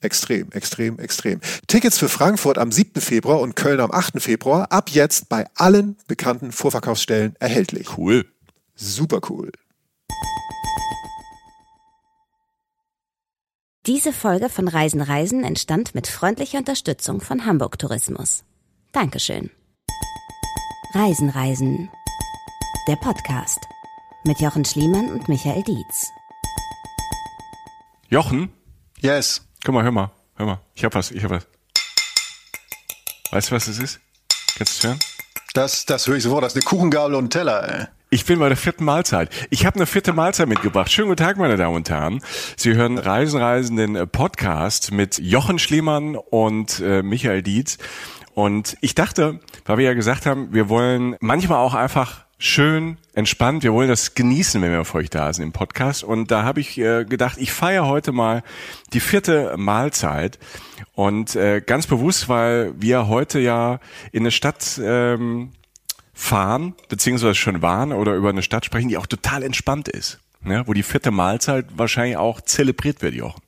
Extrem, extrem, extrem. Tickets für Frankfurt am 7. Februar und Köln am 8. Februar ab jetzt bei allen bekannten Vorverkaufsstellen erhältlich. Cool. Super cool. Diese Folge von Reisen Reisen entstand mit freundlicher Unterstützung von Hamburg Tourismus. Dankeschön. Reisen Reisen. Der Podcast mit Jochen Schliemann und Michael Dietz. Jochen? Yes. Guck mal, hör mal, hör mal. Ich hab was, ich hab was. Weißt du, was das ist? Kannst du hören? Das, das höre ich sofort. Das ist eine Kuchengabel und ein Teller, ey. Ich bin bei der vierten Mahlzeit. Ich habe eine vierte Mahlzeit mitgebracht. Schönen guten Tag, meine Damen und Herren. Sie hören Reisen, Reisen, den Podcast mit Jochen Schliemann und äh, Michael Dietz. Und ich dachte, weil wir ja gesagt haben, wir wollen manchmal auch einfach schön, entspannt. Wir wollen das genießen, wenn wir für euch da sind im Podcast. Und da habe ich äh, gedacht, ich feiere heute mal die vierte Mahlzeit. Und äh, ganz bewusst, weil wir heute ja in eine Stadt ähm, fahren, beziehungsweise schon waren oder über eine Stadt sprechen, die auch total entspannt ist. Ne? Wo die vierte Mahlzeit wahrscheinlich auch zelebriert wird, Jochen.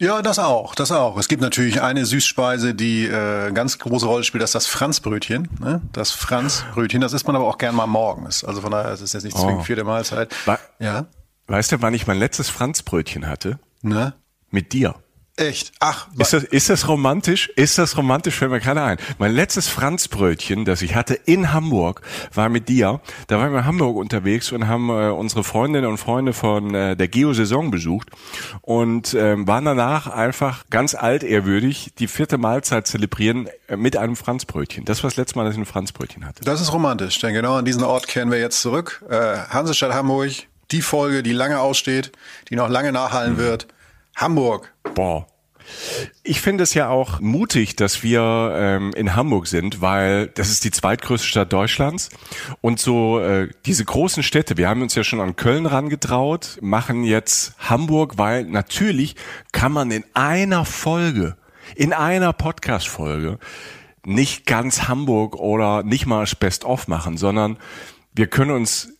Ja, das auch, das auch. Es gibt natürlich eine Süßspeise, die äh, ganz große Rolle spielt, das ist das Franzbrötchen. Ne? Das Franzbrötchen, das isst man aber auch gern mal morgens. Also von daher ist es jetzt nicht zwingend oh. vierte Mahlzeit. Wa ja. Weißt du, wann ich mein letztes Franzbrötchen hatte? Ne? Mit dir. Echt? Ach. Ist das, ist das romantisch? Ist das romantisch? Fällt mir gerade ein. Mein letztes Franzbrötchen, das ich hatte in Hamburg, war mit dir. Da waren wir in Hamburg unterwegs und haben äh, unsere Freundinnen und Freunde von äh, der Geo-Saison besucht und äh, waren danach einfach ganz altehrwürdig die vierte Mahlzeit zelebrieren äh, mit einem Franzbrötchen. Das war das letzte Mal, dass ich ein Franzbrötchen hatte. Das ist romantisch, denn genau an diesen Ort kehren wir jetzt zurück. Äh, Hansestadt Hamburg, die Folge, die lange aussteht, die noch lange nachhallen mhm. wird. Hamburg. Boah. Ich finde es ja auch mutig, dass wir ähm, in Hamburg sind, weil das ist die zweitgrößte Stadt Deutschlands. Und so äh, diese großen Städte, wir haben uns ja schon an Köln rangetraut, machen jetzt Hamburg, weil natürlich kann man in einer Folge, in einer Podcast-Folge nicht ganz Hamburg oder nicht mal Best-of machen, sondern wir können uns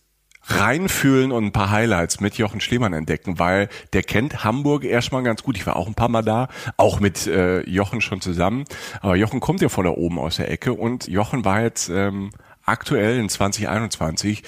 reinfühlen und ein paar Highlights mit Jochen Schliemann entdecken, weil der kennt Hamburg erstmal ganz gut. Ich war auch ein paar Mal da, auch mit äh, Jochen schon zusammen. Aber Jochen kommt ja von da oben aus der Ecke und Jochen war jetzt ähm, aktuell in 2021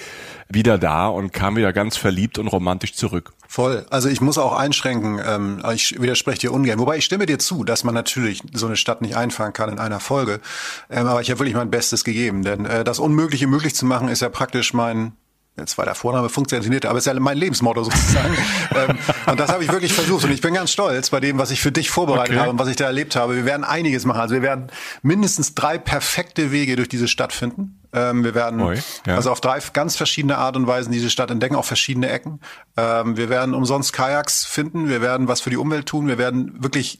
wieder da und kam wieder ganz verliebt und romantisch zurück. Voll. Also ich muss auch einschränken, ähm, ich widerspreche dir ungern. Wobei ich stimme dir zu, dass man natürlich so eine Stadt nicht einfangen kann in einer Folge. Ähm, aber ich habe wirklich mein Bestes gegeben. Denn äh, das Unmögliche möglich zu machen, ist ja praktisch mein Jetzt war der Vorname funktioniert, aber es ist ja mein Lebensmotto sozusagen. ähm, und das habe ich wirklich versucht. Und ich bin ganz stolz bei dem, was ich für dich vorbereitet okay. habe und was ich da erlebt habe. Wir werden einiges machen. Also wir werden mindestens drei perfekte Wege durch diese Stadt finden. Ähm, wir werden Oi, ja. also auf drei ganz verschiedene Art und Weisen diese Stadt entdecken, auf verschiedene Ecken. Ähm, wir werden umsonst Kajaks finden. Wir werden was für die Umwelt tun. Wir werden wirklich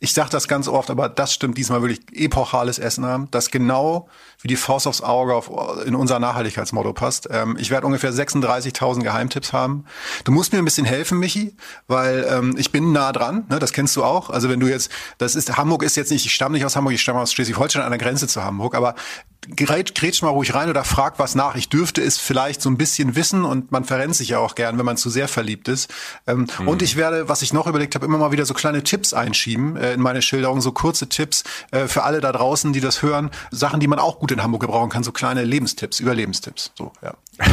ich sage das ganz oft, aber das stimmt diesmal wirklich epochales Essen haben, das genau wie die Faust aufs Auge auf, in unser Nachhaltigkeitsmotto passt. Ähm, ich werde ungefähr 36.000 Geheimtipps haben. Du musst mir ein bisschen helfen, Michi, weil ähm, ich bin nah dran, ne, das kennst du auch. Also wenn du jetzt, das ist, Hamburg ist jetzt nicht, ich stamme nicht aus Hamburg, ich stamme aus Schleswig-Holstein an der Grenze zu Hamburg, aber grätsch mal ruhig rein oder frag was nach. Ich dürfte es vielleicht so ein bisschen wissen und man verrennt sich ja auch gern, wenn man zu sehr verliebt ist. Ähm, mhm. Und ich werde, was ich noch überlegt habe, immer mal wieder so kleine Tipps einschieben äh, in meine Schilderung, so kurze Tipps äh, für alle da draußen, die das hören. Sachen, die man auch gut in Hamburg gebrauchen kann, so kleine Lebenstipps, Überlebenstipps. So, ja.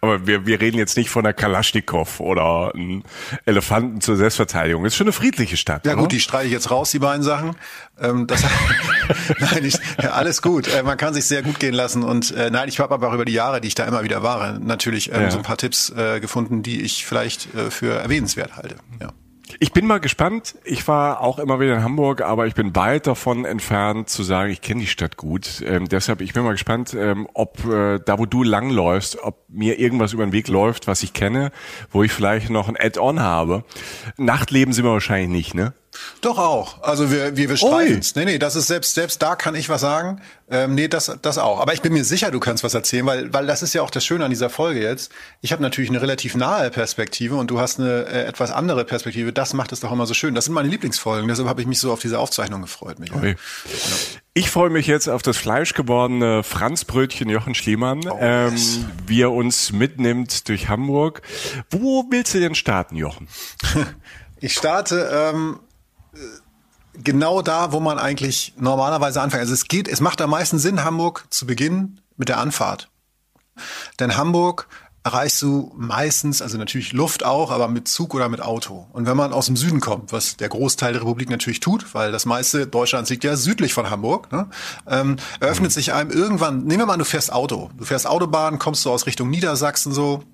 Aber wir, wir reden jetzt nicht von einer Kalaschnikow oder einem Elefanten zur Selbstverteidigung. Das ist schon eine friedliche Stadt. Ja oder? gut, die streiche ich jetzt raus, die beiden Sachen. Ähm, das, nein, ich, alles gut. Äh, man kann sich sehr gut gehen lassen. Und äh, nein, ich habe aber auch über die Jahre, die ich da immer wieder war, natürlich ähm, ja. so ein paar Tipps äh, gefunden, die ich vielleicht äh, für erwähnenswert halte. Ja. Ich bin mal gespannt. Ich war auch immer wieder in Hamburg, aber ich bin weit davon entfernt zu sagen, ich kenne die Stadt gut. Ähm, deshalb, ich bin mal gespannt, ähm, ob äh, da, wo du langläufst, ob mir irgendwas über den Weg läuft, was ich kenne, wo ich vielleicht noch ein Add-on habe. Nachtleben sind wir wahrscheinlich nicht, ne? Doch auch. Also wir, wir, wir streiten es. Nee, nee, das ist selbst, selbst da kann ich was sagen. Ähm, nee, das, das auch. Aber ich bin mir sicher, du kannst was erzählen, weil, weil das ist ja auch das Schöne an dieser Folge jetzt. Ich habe natürlich eine relativ nahe Perspektive und du hast eine äh, etwas andere Perspektive. Das macht es doch immer so schön. Das sind meine Lieblingsfolgen. Deshalb habe ich mich so auf diese Aufzeichnung gefreut. Michael. Okay. Ja. Ich freue mich jetzt auf das fleischgewordene Franzbrötchen Jochen Schliemann, oh, ähm, yes. wie er uns mitnimmt durch Hamburg. Wo willst du denn starten, Jochen? Ich starte ähm, genau da, wo man eigentlich normalerweise anfängt. Also es geht, es macht am meisten Sinn, Hamburg zu beginnen mit der Anfahrt. Denn Hamburg erreichst du meistens, also natürlich Luft auch, aber mit Zug oder mit Auto. Und wenn man aus dem Süden kommt, was der Großteil der Republik natürlich tut, weil das meiste Deutschlands liegt ja südlich von Hamburg, ne, ähm, eröffnet sich einem irgendwann, nehmen wir mal an, du fährst Auto. Du fährst Autobahn, kommst du aus Richtung Niedersachsen so.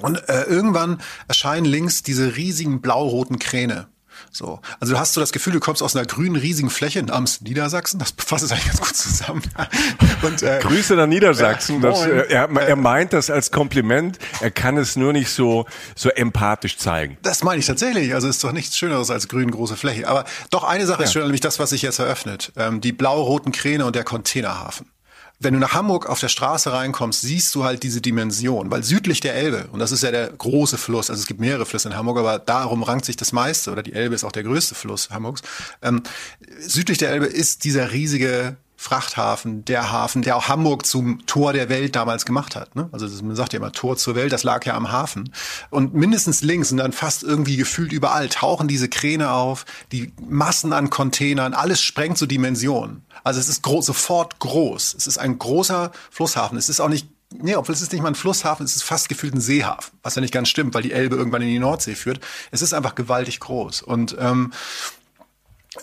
Und äh, irgendwann erscheinen links diese riesigen blau-roten Kräne. So. Also du hast so das Gefühl, du kommst aus einer grünen, riesigen Fläche namens Niedersachsen. Das fasst es eigentlich ganz gut zusammen. Und, äh, Grüße nach Niedersachsen. Ja, das, äh, er, er meint das als Kompliment. Er kann es nur nicht so, so empathisch zeigen. Das meine ich tatsächlich. Also ist doch nichts Schöneres als grün, große Fläche. Aber doch eine Sache ja. ist schön, nämlich das, was sich jetzt eröffnet. Ähm, die blau-roten Kräne und der Containerhafen wenn du nach Hamburg auf der Straße reinkommst, siehst du halt diese Dimension, weil südlich der Elbe, und das ist ja der große Fluss, also es gibt mehrere Flüsse in Hamburg, aber darum rankt sich das meiste, oder die Elbe ist auch der größte Fluss Hamburgs. Ähm, südlich der Elbe ist dieser riesige Frachthafen, der Hafen, der auch Hamburg zum Tor der Welt damals gemacht hat. Ne? Also das, man sagt ja immer Tor zur Welt, das lag ja am Hafen. Und mindestens links und dann fast irgendwie gefühlt überall tauchen diese Kräne auf, die Massen an Containern, alles sprengt so Dimensionen. Also es ist groß, sofort groß. Es ist ein großer Flusshafen. Es ist auch nicht Nee, obwohl es ist nicht mal ein Flusshafen, es ist fast gefühlt ein Seehafen, was ja nicht ganz stimmt, weil die Elbe irgendwann in die Nordsee führt. Es ist einfach gewaltig groß. Und ähm,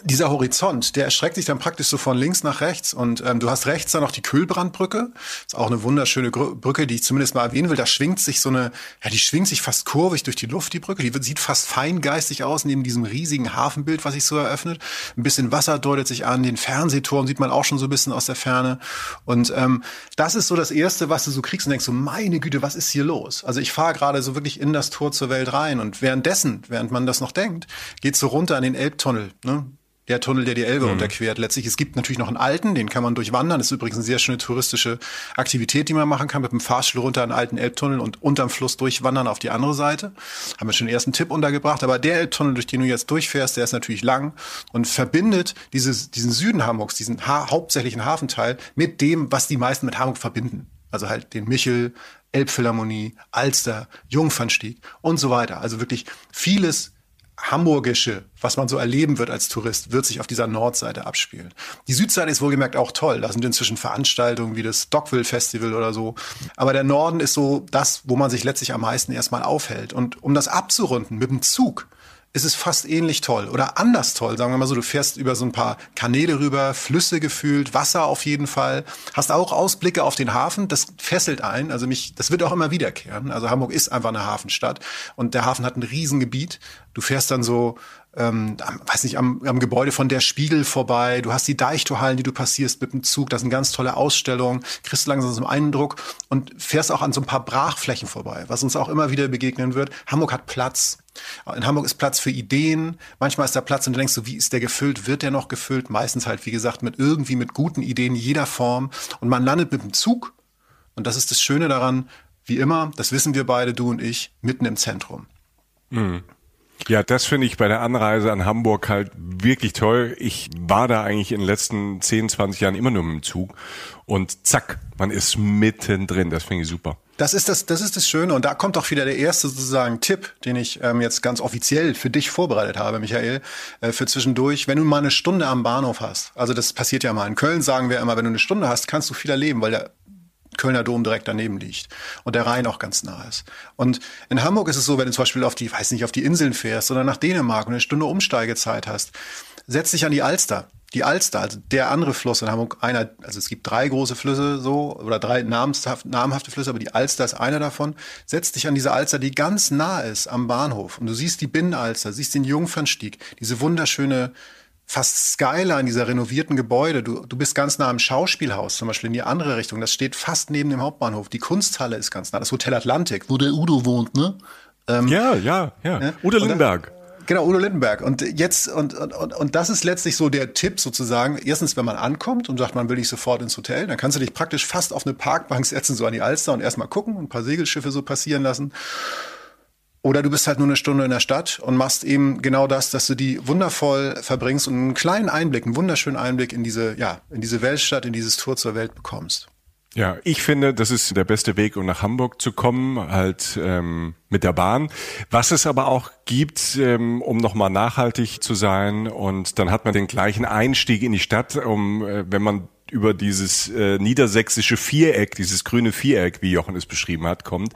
dieser Horizont, der erstreckt sich dann praktisch so von links nach rechts und ähm, du hast rechts dann noch die Kühlbrandbrücke. Ist auch eine wunderschöne Brücke, die ich zumindest mal erwähnen will. Da schwingt sich so eine, ja, die schwingt sich fast kurvig durch die Luft, die Brücke. Die sieht fast feingeistig aus neben diesem riesigen Hafenbild, was sich so eröffnet. Ein bisschen Wasser deutet sich an, den Fernsehturm sieht man auch schon so ein bisschen aus der Ferne. Und ähm, das ist so das Erste, was du so kriegst und denkst so, meine Güte, was ist hier los? Also ich fahre gerade so wirklich in das Tor zur Welt rein und währenddessen, während man das noch denkt, geht's so runter an den Elbtunnel. Ne? Der Tunnel, der die Elbe mhm. unterquert. Letztlich, es gibt natürlich noch einen alten, den kann man durchwandern. Das ist übrigens eine sehr schöne touristische Aktivität, die man machen kann, mit dem Fahrstuhl runter einen alten Elbtunnel und unterm Fluss durchwandern auf die andere Seite. Haben wir schon den ersten Tipp untergebracht. Aber der Elbtunnel, durch den du jetzt durchfährst, der ist natürlich lang und verbindet dieses, diesen Süden Hamburgs, diesen ha hauptsächlichen Hafenteil mit dem, was die meisten mit Hamburg verbinden. Also halt den Michel, Elbphilharmonie, Alster, Jungfernstieg und so weiter. Also wirklich vieles Hamburgische, was man so erleben wird als Tourist, wird sich auf dieser Nordseite abspielen. Die Südseite ist wohlgemerkt auch toll. Da sind inzwischen Veranstaltungen wie das Dockville Festival oder so. Aber der Norden ist so das, wo man sich letztlich am meisten erstmal aufhält. Und um das abzurunden mit dem Zug, ist es fast ähnlich toll oder anders toll. Sagen wir mal so, du fährst über so ein paar Kanäle rüber, Flüsse gefühlt, Wasser auf jeden Fall, hast auch Ausblicke auf den Hafen, das fesselt ein. Also mich, das wird auch immer wiederkehren. Also Hamburg ist einfach eine Hafenstadt und der Hafen hat ein Riesengebiet. Du fährst dann so ähm, weiß nicht, am, am Gebäude von der Spiegel vorbei. Du hast die Deichtorhallen, die du passierst mit dem Zug. Das sind ganz tolle Ausstellungen. Kriegst langsam so einen Eindruck und fährst auch an so ein paar Brachflächen vorbei, was uns auch immer wieder begegnen wird. Hamburg hat Platz. In Hamburg ist Platz für Ideen. Manchmal ist da Platz und du denkst so, wie ist der gefüllt? Wird der noch gefüllt? Meistens halt, wie gesagt, mit irgendwie mit guten Ideen jeder Form. Und man landet mit dem Zug. Und das ist das Schöne daran, wie immer, das wissen wir beide, du und ich, mitten im Zentrum. Mhm. Ja, das finde ich bei der Anreise an Hamburg halt wirklich toll. Ich war da eigentlich in den letzten 10, 20 Jahren immer nur mit dem Zug und zack, man ist mittendrin. Das finde ich super. Das ist das, das ist das Schöne und da kommt auch wieder der erste sozusagen Tipp, den ich ähm, jetzt ganz offiziell für dich vorbereitet habe, Michael, äh, für zwischendurch. Wenn du mal eine Stunde am Bahnhof hast, also das passiert ja mal in Köln, sagen wir immer, wenn du eine Stunde hast, kannst du viel erleben, weil der Kölner Dom direkt daneben liegt und der Rhein auch ganz nah ist. Und in Hamburg ist es so, wenn du zum Beispiel auf die, weiß nicht, auf die Inseln fährst oder nach Dänemark und eine Stunde Umsteigezeit hast, setz dich an die Alster. Die Alster, also der andere Fluss in Hamburg, einer, also es gibt drei große Flüsse so oder drei namhafte Flüsse, aber die Alster ist einer davon. Setz dich an diese Alster, die ganz nah ist am Bahnhof und du siehst die Binnenalster, siehst den Jungfernstieg, diese wunderschöne fast Skyline dieser renovierten Gebäude. Du, du bist ganz nah am Schauspielhaus, zum Beispiel in die andere Richtung. Das steht fast neben dem Hauptbahnhof. Die Kunsthalle ist ganz nah. Das Hotel Atlantik, wo der Udo wohnt, ne? Ähm, ja, ja, ja. ja. Udo Lindenberg. Genau, Udo Lindenberg. Und jetzt, und, und, und das ist letztlich so der Tipp sozusagen. Erstens, wenn man ankommt und sagt, man will nicht sofort ins Hotel, dann kannst du dich praktisch fast auf eine Parkbank setzen, so an die Alster und erstmal gucken und ein paar Segelschiffe so passieren lassen. Oder du bist halt nur eine Stunde in der Stadt und machst eben genau das, dass du die wundervoll verbringst und einen kleinen Einblick, einen wunderschönen Einblick in diese, ja, in diese Weltstadt, in dieses Tour zur Welt bekommst. Ja, ich finde, das ist der beste Weg, um nach Hamburg zu kommen, halt ähm, mit der Bahn. Was es aber auch gibt, ähm, um nochmal nachhaltig zu sein und dann hat man den gleichen Einstieg in die Stadt, um äh, wenn man über dieses äh, niedersächsische Viereck, dieses grüne Viereck, wie Jochen es beschrieben hat, kommt.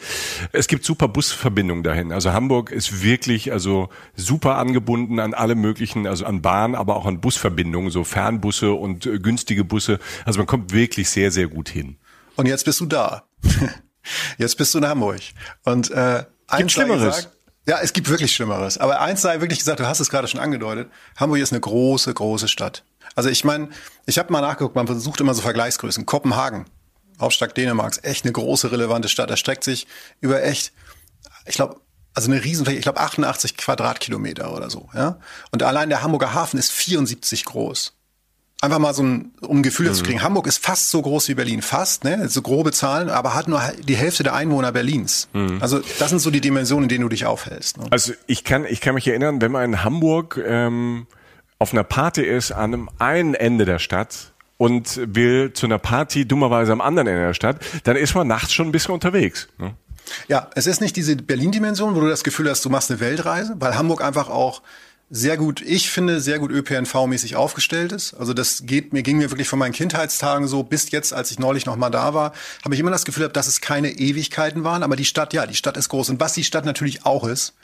Es gibt super Busverbindungen dahin. Also Hamburg ist wirklich also super angebunden an alle möglichen, also an Bahn, aber auch an Busverbindungen, so Fernbusse und äh, günstige Busse. Also man kommt wirklich sehr, sehr gut hin. Und jetzt bist du da. jetzt bist du in Hamburg. Und äh, Gibt Schlimmeres. Gesagt, ja, es gibt wirklich Schlimmeres. Aber eins sei wirklich gesagt, du hast es gerade schon angedeutet. Hamburg ist eine große, große Stadt. Also ich meine, ich habe mal nachgeguckt, man versucht immer so Vergleichsgrößen. Kopenhagen, Hauptstadt Dänemarks, echt eine große, relevante Stadt. Er streckt sich über echt, ich glaube, also eine Riesenfläche, ich glaube 88 Quadratkilometer oder so. Ja? Und allein der Hamburger Hafen ist 74 groß. Einfach mal so ein, um ein Gefühl mhm. zu kriegen. Hamburg ist fast so groß wie Berlin, fast, ne? So grobe Zahlen, aber hat nur die Hälfte der Einwohner Berlins. Mhm. Also das sind so die Dimensionen, in denen du dich aufhältst. Ne? Also ich kann, ich kann mich erinnern, wenn man in Hamburg ähm, auf einer Party ist an einem einen Ende der Stadt und will zu einer Party dummerweise am anderen Ende der Stadt, dann ist man nachts schon ein bisschen unterwegs. Ne? Ja, es ist nicht diese Berlin-Dimension, wo du das Gefühl hast, du machst eine Weltreise, weil Hamburg einfach auch sehr gut, ich finde, sehr gut ÖPNV-mäßig aufgestellt ist. Also das geht mir, ging mir wirklich von meinen Kindheitstagen so bis jetzt, als ich neulich noch mal da war, habe ich immer das Gefühl gehabt, dass es keine Ewigkeiten waren. Aber die Stadt, ja, die Stadt ist groß. Und was die Stadt natürlich auch ist,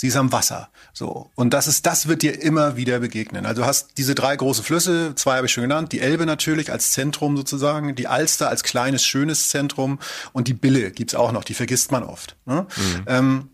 sie ist am Wasser. So. Und das ist, das wird dir immer wieder begegnen. Also du hast diese drei große Flüsse, zwei habe ich schon genannt, die Elbe natürlich als Zentrum sozusagen, die Alster als kleines, schönes Zentrum und die Bille gibt's auch noch, die vergisst man oft. Ne? Mhm. Ähm,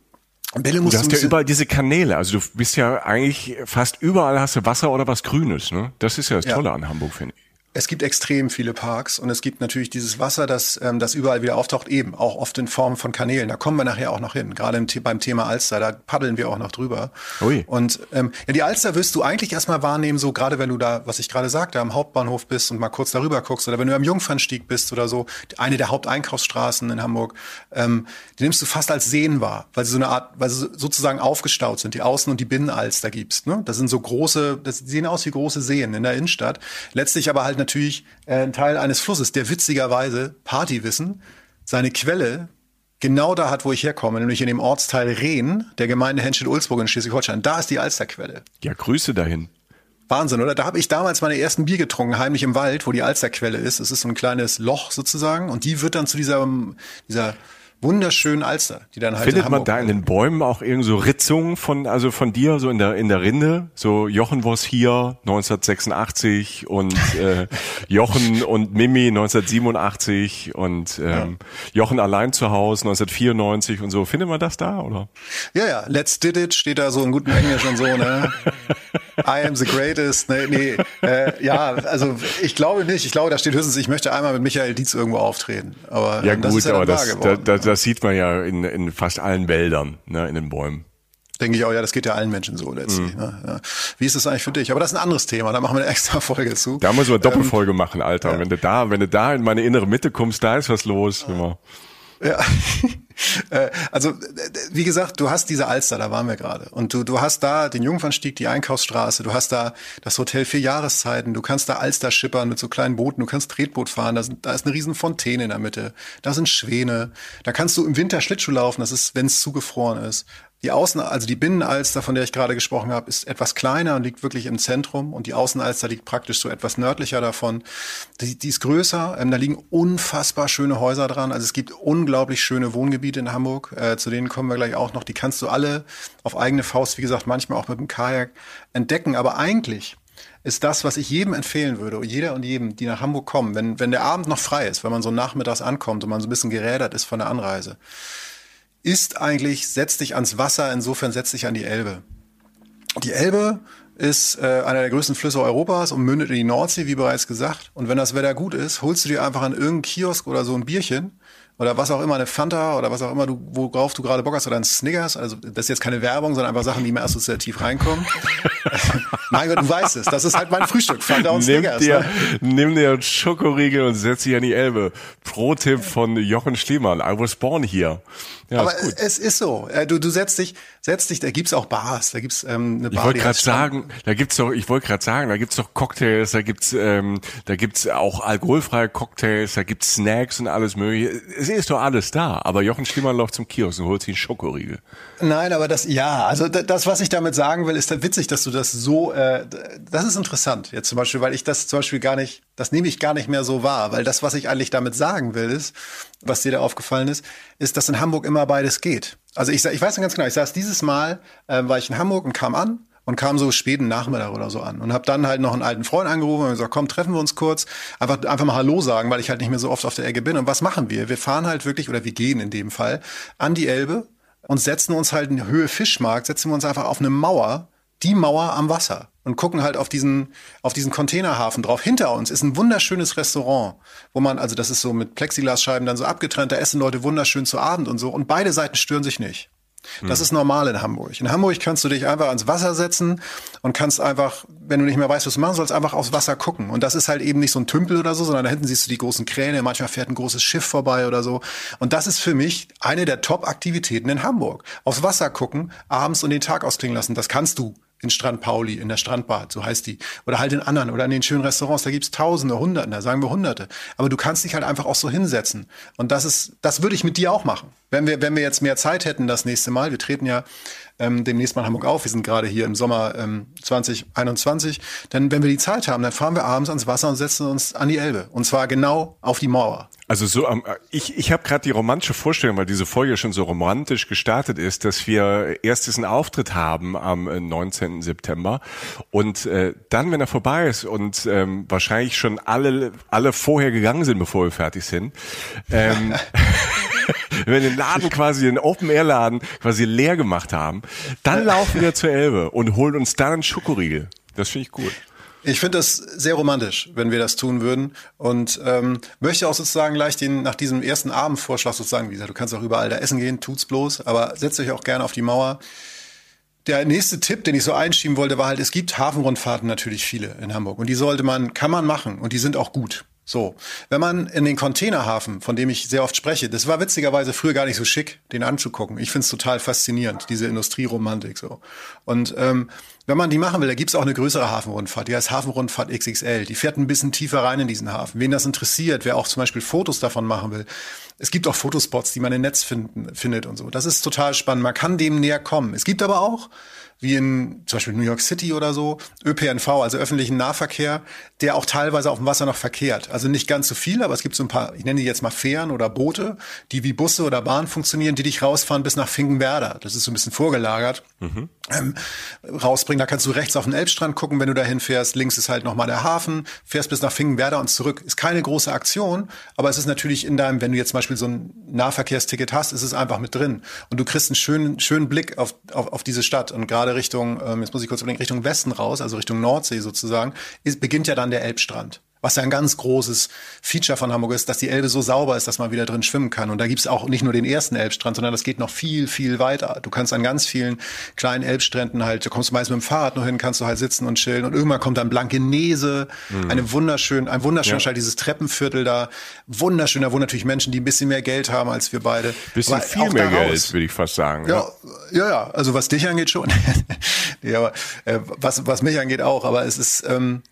Bälle musst du hast ja überall diese Kanäle. Also du bist ja eigentlich fast überall hast du Wasser oder was Grünes. Ne? Das ist ja das Tolle ja. an Hamburg, finde ich. Es gibt extrem viele Parks und es gibt natürlich dieses Wasser, das, ähm, das überall wieder auftaucht, eben auch oft in Form von Kanälen. Da kommen wir nachher auch noch hin. Gerade im, beim Thema Alster, da paddeln wir auch noch drüber. Ui. Und ähm, ja, die Alster wirst du eigentlich erstmal wahrnehmen, so gerade wenn du da, was ich gerade sagte, am Hauptbahnhof bist und mal kurz darüber guckst oder wenn du am Jungfernstieg bist oder so, eine der Haupteinkaufsstraßen in Hamburg, ähm, die nimmst du fast als Seen wahr, weil sie so eine Art, weil sie sozusagen aufgestaut sind, die Außen- und die Binnenalster gibst. Ne? Das sind so große, das sehen aus wie große Seen in der Innenstadt. Letztlich aber halt natürlich äh, ein Teil eines Flusses, der witzigerweise Partywissen seine Quelle genau da hat, wo ich herkomme, nämlich in dem Ortsteil Rehn der Gemeinde Henschel-Ulzburg in Schleswig-Holstein. Da ist die Alsterquelle. Ja, Grüße dahin. Wahnsinn, oder? Da habe ich damals meine ersten Bier getrunken, heimlich im Wald, wo die Alsterquelle ist. Es ist so ein kleines Loch sozusagen und die wird dann zu dieser, dieser wunderschönen Alster, die dann halt Findet man da in den Bäumen auch irgend so Ritzungen von, also von dir, so in der, in der Rinde? So Jochen was hier 1986 und äh, Jochen und Mimi 1987 und ähm, ja. Jochen allein zu Hause 1994 und so. Findet man das da, oder? Ja, ja, Let's Did It steht da so in gutem Englisch und so, ne? I am the greatest. Nee, nee. Äh, ja, also ich glaube nicht. Ich glaube, da steht höchstens, ich möchte einmal mit Michael Dietz irgendwo auftreten. Aber ja, das gut, ja aber das, da, da, das sieht man ja in, in fast allen Wäldern, ne, in den Bäumen. Denke ich auch, ja, das geht ja allen Menschen so letztlich. Mhm. Ne? Ja. Wie ist das eigentlich für dich? Aber das ist ein anderes Thema, da machen wir eine extra Folge zu. Da müssen wir eine Doppelfolge ähm, machen, Alter. Ja. Wenn du da, wenn du da in meine innere Mitte kommst, da ist was los. Ja. ja. Äh, also, wie gesagt, du hast diese Alster, da waren wir gerade. Und du, du hast da den Jungfernstieg, die Einkaufsstraße, du hast da das Hotel vier Jahreszeiten, du kannst da Alster schippern mit so kleinen Booten, du kannst Tretboot fahren, da, sind, da ist eine riesen Fontäne in der Mitte, da sind Schwäne, da kannst du im Winter Schlittschuh laufen, das ist, wenn es zugefroren ist. Die Außen, also die Binnenalster, von der ich gerade gesprochen habe, ist etwas kleiner und liegt wirklich im Zentrum. Und die Außenalster liegt praktisch so etwas nördlicher davon. Die, die ist größer. Ähm, da liegen unfassbar schöne Häuser dran. Also es gibt unglaublich schöne Wohngebiete in Hamburg. Äh, zu denen kommen wir gleich auch noch. Die kannst du alle auf eigene Faust, wie gesagt, manchmal auch mit dem Kajak entdecken. Aber eigentlich ist das, was ich jedem empfehlen würde, jeder und jedem, die nach Hamburg kommen, wenn, wenn der Abend noch frei ist, wenn man so nachmittags ankommt und man so ein bisschen gerädert ist von der Anreise ist eigentlich, setz dich ans Wasser, insofern setz dich an die Elbe. Die Elbe ist äh, einer der größten Flüsse Europas und mündet in die Nordsee, wie bereits gesagt. Und wenn das Wetter gut ist, holst du dir einfach an irgendeinen Kiosk oder so ein Bierchen oder was auch immer, eine Fanta oder was auch immer, du, worauf du gerade Bock hast oder ein Snickers. Also das ist jetzt keine Werbung, sondern einfach Sachen, die mir assoziativ reinkommen. mein Gott, du weißt es. Das ist halt mein Frühstück. Fanta und nimm Snickers. Dir, ne? Nimm dir einen Schokoriegel und setz dich an die Elbe. Pro-Tipp von Jochen Schliemann. I was born here. Ja, Aber ist es ist so. Äh, du, du setzt dich, setzt dich, da gibt's auch Bars, da gibt's ähm, eine Bar. Ich wollte gerade sagen, da gibt's doch, ich wollte gerade sagen, da gibt's doch Cocktails, da gibt's, ähm, da gibt's auch alkoholfreie Cocktails, da gibt's Snacks und alles mögliche. Es ist doch alles da. Aber Jochen Schliemann läuft zum Kiosk und holt sich einen Schokoriegel. Nein, aber das, ja, also das, was ich damit sagen will, ist da witzig, dass du das so, äh, das ist interessant. Jetzt zum Beispiel, weil ich das zum Beispiel gar nicht, das nehme ich gar nicht mehr so wahr, weil das, was ich eigentlich damit sagen will, ist, was dir da aufgefallen ist, ist, dass in Hamburg immer beides geht. Also ich, ich weiß noch ganz genau, ich saß dieses Mal, äh, war ich in Hamburg und kam an und kam so späten Nachmittag oder so an und habe dann halt noch einen alten Freund angerufen und gesagt, komm, treffen wir uns kurz, einfach einfach mal Hallo sagen, weil ich halt nicht mehr so oft auf der Ecke bin. Und was machen wir? Wir fahren halt wirklich oder wir gehen in dem Fall an die Elbe und setzen uns halt in Höhe Fischmarkt, setzen wir uns einfach auf eine Mauer die Mauer am Wasser und gucken halt auf diesen, auf diesen Containerhafen drauf. Hinter uns ist ein wunderschönes Restaurant, wo man, also das ist so mit Plexiglasscheiben dann so abgetrennt, da essen Leute wunderschön zu Abend und so und beide Seiten stören sich nicht. Das hm. ist normal in Hamburg. In Hamburg kannst du dich einfach ans Wasser setzen und kannst einfach, wenn du nicht mehr weißt, was du machen sollst, einfach aufs Wasser gucken. Und das ist halt eben nicht so ein Tümpel oder so, sondern da hinten siehst du die großen Kräne, manchmal fährt ein großes Schiff vorbei oder so. Und das ist für mich eine der Top-Aktivitäten in Hamburg. Aufs Wasser gucken, abends und den Tag ausklingen lassen. Das kannst du in Strand Pauli, in der Strandbad, so heißt die. Oder halt in anderen oder in den schönen Restaurants, da gibt's Tausende, Hunderte, da sagen wir Hunderte. Aber du kannst dich halt einfach auch so hinsetzen. Und das ist, das würde ich mit dir auch machen. Wenn wir, wenn wir jetzt mehr Zeit hätten das nächste Mal, wir treten ja ähm, demnächst mal in Hamburg auf, wir sind gerade hier im Sommer ähm, 2021, dann, wenn wir die Zeit haben, dann fahren wir abends ans Wasser und setzen uns an die Elbe. Und zwar genau auf die Mauer. Also so, ähm, ich, ich habe gerade die romantische Vorstellung, weil diese Folge schon so romantisch gestartet ist, dass wir erst diesen Auftritt haben am 19. Äh, September und äh, dann, wenn er vorbei ist und ähm, wahrscheinlich schon alle alle vorher gegangen sind, bevor wir fertig sind, ähm, wenn wir den Laden quasi, den Open-Air-Laden quasi leer gemacht haben, dann laufen wir zur Elbe und holen uns dann einen Schokoriegel. Das finde ich gut. Ich finde das sehr romantisch, wenn wir das tun würden. Und ähm, möchte auch sozusagen gleich den, nach diesem ersten Abendvorschlag sozusagen, wie gesagt, du kannst auch überall da essen gehen, tut's bloß, aber setzt euch auch gerne auf die Mauer. Der nächste Tipp, den ich so einschieben wollte, war halt, es gibt Hafenrundfahrten natürlich viele in Hamburg. Und die sollte man, kann man machen und die sind auch gut. So, wenn man in den Containerhafen, von dem ich sehr oft spreche, das war witzigerweise früher gar nicht so schick, den anzugucken. Ich find's total faszinierend, diese Industrieromantik so. Und ähm, wenn man die machen will, da gibt's auch eine größere Hafenrundfahrt, die heißt Hafenrundfahrt XXL. Die fährt ein bisschen tiefer rein in diesen Hafen. Wen das interessiert, wer auch zum Beispiel Fotos davon machen will. Es gibt auch Fotospots, die man im Netz finden, findet und so. Das ist total spannend. Man kann dem näher kommen. Es gibt aber auch wie in zum Beispiel New York City oder so, ÖPNV, also öffentlichen Nahverkehr, der auch teilweise auf dem Wasser noch verkehrt. Also nicht ganz so viel, aber es gibt so ein paar, ich nenne die jetzt mal Fähren oder Boote, die wie Busse oder Bahnen funktionieren, die dich rausfahren bis nach Finkenwerder. Das ist so ein bisschen vorgelagert. Mhm. Ähm, rausbringen, da kannst du rechts auf den Elbstrand gucken, wenn du dahin fährst. Links ist halt nochmal der Hafen, fährst bis nach Finkenwerder und zurück. Ist keine große Aktion, aber es ist natürlich in deinem, wenn du jetzt zum Beispiel so ein Nahverkehrsticket hast, ist es einfach mit drin. Und du kriegst einen schönen, schönen Blick auf, auf, auf diese Stadt. Und gerade Richtung, ähm, jetzt muss ich kurz überlegen, Richtung Westen raus, also Richtung Nordsee sozusagen, ist, beginnt ja dann der Elbstrand. Was ja ein ganz großes Feature von Hamburg ist, dass die Elbe so sauber ist, dass man wieder drin schwimmen kann. Und da gibt's auch nicht nur den ersten Elbstrand, sondern das geht noch viel, viel weiter. Du kannst an ganz vielen kleinen Elbstränden halt, du kommst meist mit dem Fahrrad noch hin, kannst du halt sitzen und chillen. Und irgendwann kommt dann Blankenese, mhm. eine wunderschön, ein wunderschöner ja. dieses Treppenviertel da, wunderschön, da wohnen natürlich Menschen, die ein bisschen mehr Geld haben als wir beide. Bisschen aber viel mehr Geld, würde ich fast sagen. Ja, ja, ja, also was dich angeht schon. nee, aber äh, was, was mich angeht auch, aber es ist, ähm,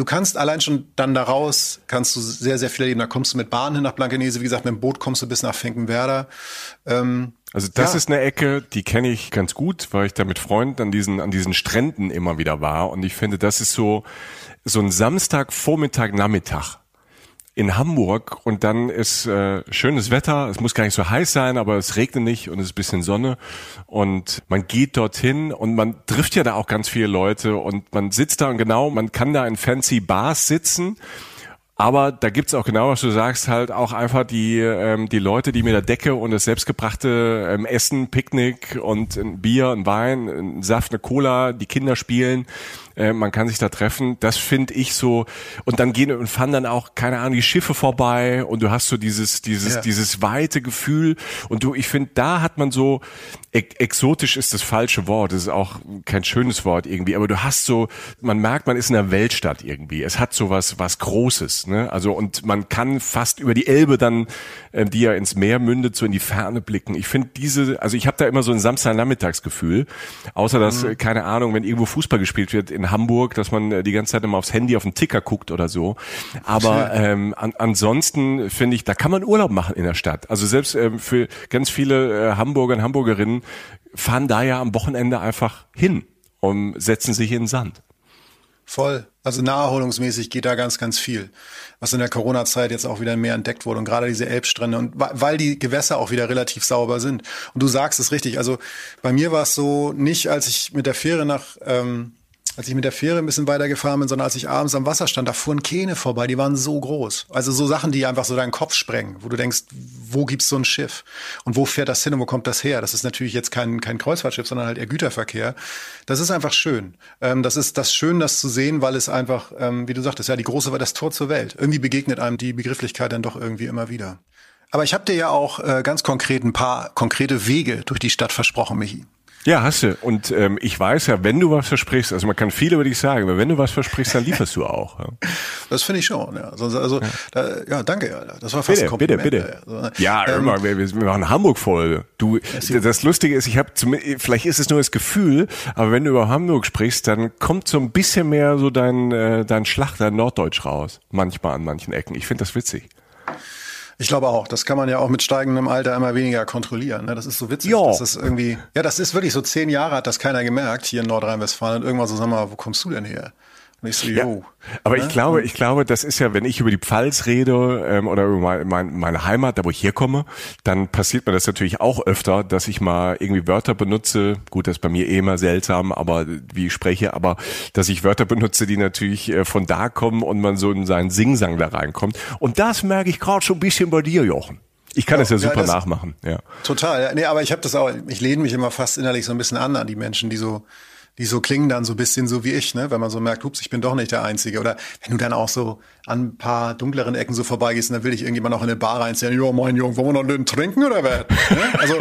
du kannst allein schon dann daraus, kannst du sehr, sehr viel erleben. Da kommst du mit Bahn hin nach Blankenese, wie gesagt, mit dem Boot kommst du bis nach Finkenwerder. Ähm, also das ja. ist eine Ecke, die kenne ich ganz gut, weil ich da mit Freunden an diesen, an diesen Stränden immer wieder war. Und ich finde, das ist so, so ein Samstag, Vormittag, Nachmittag in Hamburg und dann ist äh, schönes Wetter, es muss gar nicht so heiß sein, aber es regnet nicht und es ist bisschen Sonne. Und man geht dorthin und man trifft ja da auch ganz viele Leute und man sitzt da und genau, man kann da in fancy Bars sitzen. Aber da gibt's auch genau, was du sagst, halt auch einfach die, ähm, die Leute, die mit der Decke und das selbstgebrachte ähm, Essen, Picknick und ein Bier, ein Wein, ein Saft, eine Cola, die Kinder spielen, äh, man kann sich da treffen. Das finde ich so. Und dann gehen und fahren dann auch, keine Ahnung, die Schiffe vorbei und du hast so dieses, dieses, ja. dieses weite Gefühl. Und du, ich finde, da hat man so, exotisch ist das falsche Wort, das ist auch kein schönes Wort irgendwie, aber du hast so, man merkt, man ist in einer Weltstadt irgendwie. Es hat so was, was Großes, ne? Also und man kann fast über die Elbe dann, äh, die ja ins Meer mündet, so in die Ferne blicken. Ich finde diese, also ich habe da immer so ein Samstagnachmittagsgefühl, außer dass, mhm. keine Ahnung, wenn irgendwo Fußball gespielt wird in Hamburg, dass man äh, die ganze Zeit immer aufs Handy auf den Ticker guckt oder so. Aber ähm, an, ansonsten finde ich, da kann man Urlaub machen in der Stadt. Also selbst ähm, für ganz viele äh, Hamburger und Hamburgerinnen fahren da ja am Wochenende einfach hin und setzen sich in den Sand. Voll. Also naherholungsmäßig geht da ganz, ganz viel, was in der Corona-Zeit jetzt auch wieder mehr entdeckt wurde und gerade diese Elbstrände und weil die Gewässer auch wieder relativ sauber sind. Und du sagst es richtig. Also bei mir war es so nicht, als ich mit der Fähre nach ähm, als ich mit der Fähre ein bisschen weitergefahren bin, sondern als ich abends am Wasser stand, da fuhren Kähne vorbei, die waren so groß. Also so Sachen, die einfach so deinen Kopf sprengen, wo du denkst, wo gibt's so ein Schiff? Und wo fährt das hin und wo kommt das her? Das ist natürlich jetzt kein, kein Kreuzfahrtschiff, sondern halt eher Güterverkehr. Das ist einfach schön. Ähm, das ist das schön, das zu sehen, weil es einfach, ähm, wie du sagtest, ja, die große war das Tor zur Welt. Irgendwie begegnet einem die Begrifflichkeit dann doch irgendwie immer wieder. Aber ich habe dir ja auch äh, ganz konkret ein paar konkrete Wege durch die Stadt versprochen, Michi. Ja, hast du. Und ähm, ich weiß ja, wenn du was versprichst, also man kann viel über dich sagen, aber wenn du was versprichst, dann lieferst du auch. Ja. Das finde ich schon, ja. Also, also ja. Da, ja, danke, Alter. Das war fast bitte, ein Kompliment. Bitte, bitte. Also, ja, ähm, immer, wir, wir machen Hamburg-Folge. Du, das Lustige ist, ich habe, vielleicht ist es nur das Gefühl, aber wenn du über Hamburg sprichst, dann kommt so ein bisschen mehr so dein, äh, dein Schlachter Norddeutsch raus. Manchmal an manchen Ecken. Ich finde das witzig. Ich glaube auch. Das kann man ja auch mit steigendem Alter immer weniger kontrollieren. Ne? Das ist so witzig. Das ist irgendwie, ja, das ist wirklich so zehn Jahre hat das keiner gemerkt hier in Nordrhein-Westfalen. Und irgendwann so, sag mal, wo kommst du denn her? Und ich so, ja. Aber ne? ich glaube, ich glaube, das ist ja, wenn ich über die Pfalz rede ähm, oder über mein, mein, meine Heimat, da wo ich herkomme, dann passiert mir das natürlich auch öfter, dass ich mal irgendwie Wörter benutze. Gut, das ist bei mir eh immer seltsam, aber wie ich spreche, aber dass ich Wörter benutze, die natürlich äh, von da kommen und man so in seinen Singsang da reinkommt. Und das merke ich gerade so ein bisschen bei dir, Jochen. Ich kann ja, das ja super ja, das nachmachen, ja. Total. Nee, aber ich habe das auch, ich lehne mich immer fast innerlich so ein bisschen an an die Menschen, die so die so klingen dann so ein bisschen so wie ich, ne? wenn man so merkt, hups, ich bin doch nicht der Einzige. Oder wenn du dann auch so an ein paar dunkleren Ecken so vorbeigehst und dann will ich irgendjemand noch in eine Bar reinziehen, jo, mein Junge, wollen wir noch einen trinken oder was? ne? Also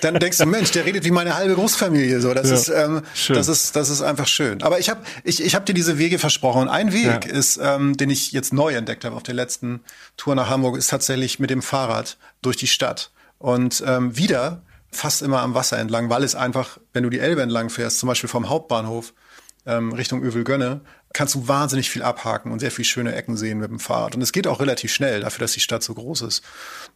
dann denkst du, Mensch, der redet wie meine halbe Großfamilie. So, das ja, ist, ähm, das ist, das ist einfach schön. Aber ich habe, ich, ich habe dir diese Wege versprochen. Und ein Weg ja. ist, ähm, den ich jetzt neu entdeckt habe auf der letzten Tour nach Hamburg, ist tatsächlich mit dem Fahrrad durch die Stadt. Und ähm, wieder fast immer am Wasser entlang, weil es einfach, wenn du die Elbe entlang fährst, zum Beispiel vom Hauptbahnhof ähm, Richtung Övelgönne, kannst du wahnsinnig viel abhaken und sehr viel schöne Ecken sehen mit dem Fahrrad. Und es geht auch relativ schnell, dafür, dass die Stadt so groß ist.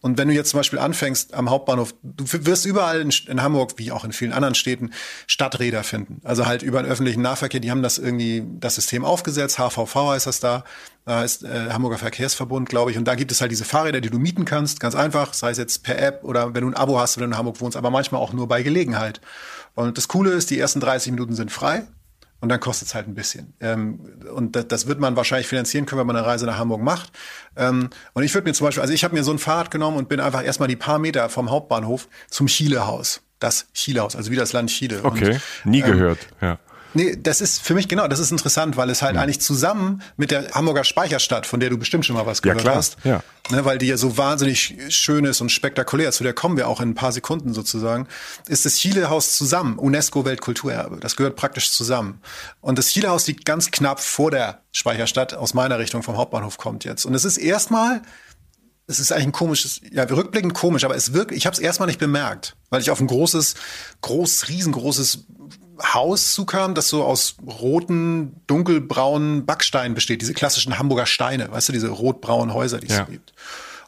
Und wenn du jetzt zum Beispiel anfängst am Hauptbahnhof, du wirst überall in, in Hamburg, wie auch in vielen anderen Städten, Stadträder finden. Also halt über den öffentlichen Nahverkehr, die haben das irgendwie, das System aufgesetzt, HVV heißt das da, da heißt äh, Hamburger Verkehrsverbund, glaube ich. Und da gibt es halt diese Fahrräder, die du mieten kannst, ganz einfach, sei es jetzt per App oder wenn du ein Abo hast, wenn du in Hamburg wohnst, aber manchmal auch nur bei Gelegenheit. Und das Coole ist, die ersten 30 Minuten sind frei und dann kostet es halt ein bisschen. Ähm, und das, das wird man wahrscheinlich finanzieren können, wenn man eine Reise nach Hamburg macht. Ähm, und ich würde mir zum Beispiel, also ich habe mir so ein Fahrrad genommen und bin einfach erstmal die paar Meter vom Hauptbahnhof zum Chilehaus. Das Chilehaus, also wie das Land Chile. Okay, und, nie ähm, gehört, ja. Nee, das ist für mich genau, das ist interessant, weil es halt mhm. eigentlich zusammen mit der Hamburger Speicherstadt, von der du bestimmt schon mal was gehört ja, klar. hast, ja. ne, weil die ja so wahnsinnig schön ist und spektakulär, zu der kommen wir auch in ein paar Sekunden sozusagen, ist das Chile-Haus zusammen, UNESCO-Weltkulturerbe. Das gehört praktisch zusammen. Und das Chile-Haus liegt ganz knapp vor der Speicherstadt, aus meiner Richtung vom Hauptbahnhof kommt jetzt. Und es ist erstmal es ist eigentlich ein komisches, ja, rückblickend komisch, aber es wirkt, ich habe es erstmal nicht bemerkt, weil ich auf ein großes, groß, riesengroßes Haus zukam, das so aus roten, dunkelbraunen Backsteinen besteht, diese klassischen Hamburger Steine, weißt du, diese rotbraunen Häuser, die es ja. gibt.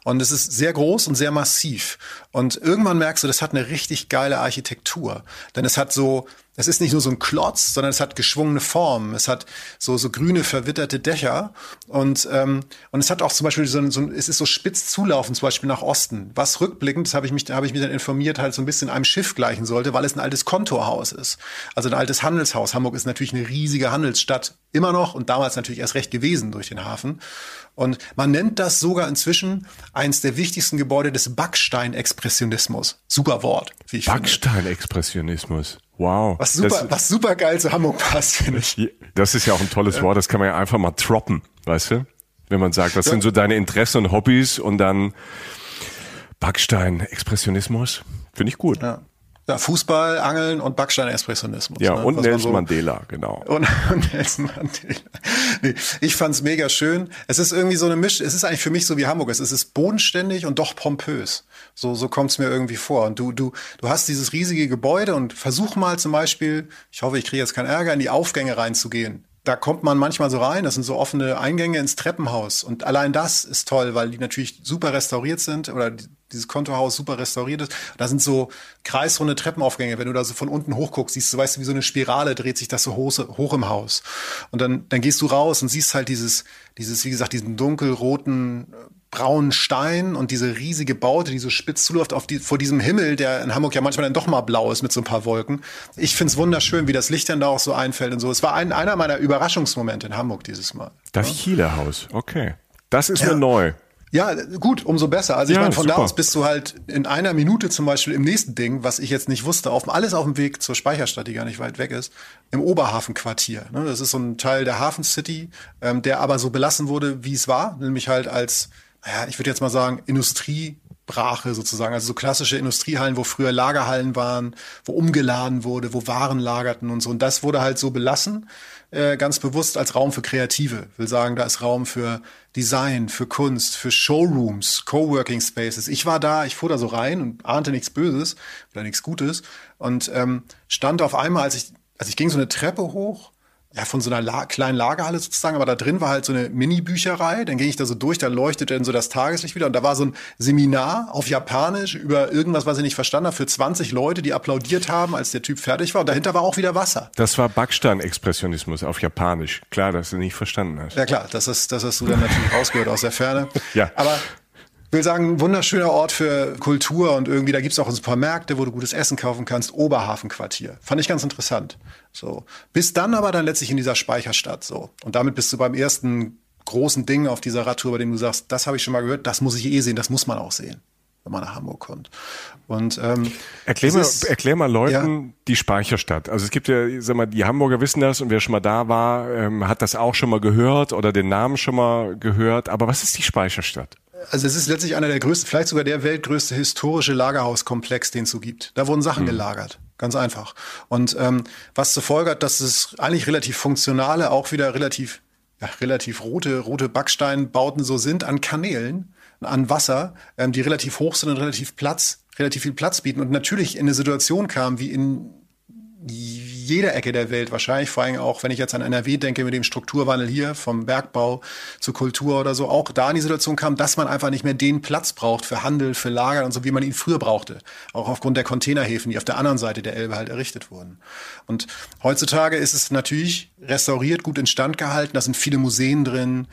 Und es ist sehr groß und sehr massiv. Und irgendwann merkst du, das hat eine richtig geile Architektur. Denn es hat so, es ist nicht nur so ein Klotz, sondern es hat geschwungene Formen. Es hat so, so grüne, verwitterte Dächer. Und, ähm, und es hat auch zum Beispiel so, so es ist so spitz zulaufen, zum Beispiel nach Osten. Was rückblickend, das habe ich mich, habe ich mich dann informiert, halt so ein bisschen einem Schiff gleichen sollte, weil es ein altes Kontorhaus ist. Also ein altes Handelshaus. Hamburg ist natürlich eine riesige Handelsstadt. Immer noch und damals natürlich erst recht gewesen durch den Hafen. Und man nennt das sogar inzwischen eins der wichtigsten Gebäude des Backsteinexpressionismus. Super Wort, wie ich Backsteinexpressionismus. Wow. Was super, das, was super geil zu Hamburg passt, finde ich. Das ist ja auch ein tolles Wort, das kann man ja einfach mal droppen, weißt du? Wenn man sagt, was ja. sind so deine Interessen und Hobbys und dann Backstein, Expressionismus. Finde ich gut. Ja. Ja, Fußball, Angeln und Backstein-Expressionismus. Ja, ne? und Was Nelson so Mandela, genau. Und, und Nelson Mandela. Nee, ich fand's mega schön. Es ist irgendwie so eine Misch, es ist eigentlich für mich so wie Hamburg. Es ist bodenständig und doch pompös. So, so kommt's mir irgendwie vor. Und du, du, du hast dieses riesige Gebäude und versuch mal zum Beispiel, ich hoffe, ich kriege jetzt keinen Ärger, in die Aufgänge reinzugehen da kommt man manchmal so rein, das sind so offene Eingänge ins Treppenhaus. Und allein das ist toll, weil die natürlich super restauriert sind oder dieses Kontohaus super restauriert ist. Da sind so kreisrunde Treppenaufgänge. Wenn du da so von unten hochguckst, siehst du, weißt du, wie so eine Spirale dreht sich das so hoch, hoch im Haus. Und dann, dann gehst du raus und siehst halt dieses, dieses, wie gesagt, diesen dunkelroten braunen Stein und diese riesige Baute, die so spitz zuläuft auf die, vor diesem Himmel, der in Hamburg ja manchmal dann doch mal blau ist mit so ein paar Wolken. Ich find's wunderschön, wie das Licht dann da auch so einfällt und so. Es war ein, einer meiner Überraschungsmomente in Hamburg dieses Mal. Das ja? Chile Haus, okay. Das ist ja. mir neu. Ja, gut, umso besser. Also ich ja, meine, von super. da aus bist du halt in einer Minute zum Beispiel im nächsten Ding, was ich jetzt nicht wusste, auf, alles auf dem Weg zur Speicherstadt, die gar nicht weit weg ist, im Oberhafenquartier. Ne? Das ist so ein Teil der Hafen City, ähm, der aber so belassen wurde, wie es war, nämlich halt als ja, ich würde jetzt mal sagen, Industriebrache sozusagen. Also so klassische Industriehallen, wo früher Lagerhallen waren, wo umgeladen wurde, wo Waren lagerten und so. Und das wurde halt so belassen, äh, ganz bewusst als Raum für Kreative. Ich will sagen, da ist Raum für Design, für Kunst, für Showrooms, Coworking Spaces. Ich war da, ich fuhr da so rein und ahnte nichts Böses oder nichts Gutes und ähm, stand auf einmal, als ich, als ich ging so eine Treppe hoch ja, von so einer La kleinen Lagerhalle sozusagen, aber da drin war halt so eine Mini-Bücherei. Dann ging ich da so durch, da leuchtete dann so das Tageslicht wieder und da war so ein Seminar auf Japanisch über irgendwas, was ich nicht verstanden habe, für 20 Leute, die applaudiert haben, als der Typ fertig war. Und dahinter war auch wieder Wasser. Das war Backstein-Expressionismus auf Japanisch. Klar, dass du nicht verstanden hast. Ja klar, das, ist, das hast du dann natürlich rausgehört aus der Ferne. ja. Aber will sagen, ein wunderschöner Ort für Kultur und irgendwie, da gibt's auch ein paar Märkte, wo du gutes Essen kaufen kannst. Oberhafenquartier. Fand ich ganz interessant. So. Bis dann aber dann letztlich in dieser Speicherstadt. So. Und damit bist du beim ersten großen Ding auf dieser Radtour, bei dem du sagst, das habe ich schon mal gehört, das muss ich eh sehen, das muss man auch sehen, wenn man nach Hamburg kommt. Und ähm, erklär, mal, ist, erklär mal Leuten ja. die Speicherstadt. Also es gibt ja, sag mal, die Hamburger wissen das und wer schon mal da war, ähm, hat das auch schon mal gehört oder den Namen schon mal gehört. Aber was ist die Speicherstadt? Also es ist letztlich einer der größten, vielleicht sogar der weltgrößte historische Lagerhauskomplex, den es so gibt. Da wurden Sachen mhm. gelagert. Ganz einfach. Und ähm, was zur Folge hat, dass es eigentlich relativ funktionale, auch wieder relativ, ja, relativ rote, rote Backsteinbauten so sind an Kanälen, an Wasser, ähm, die relativ hoch sind und relativ Platz, relativ viel Platz bieten und natürlich in eine Situation kam, wie in jeder Ecke der Welt wahrscheinlich, vor allem auch, wenn ich jetzt an NRW denke, mit dem Strukturwandel hier vom Bergbau zur Kultur oder so, auch da in die Situation kam, dass man einfach nicht mehr den Platz braucht für Handel, für Lager und so, wie man ihn früher brauchte. Auch aufgrund der Containerhäfen, die auf der anderen Seite der Elbe halt errichtet wurden. Und heutzutage ist es natürlich restauriert, gut instand gehalten, da sind viele Museen drin,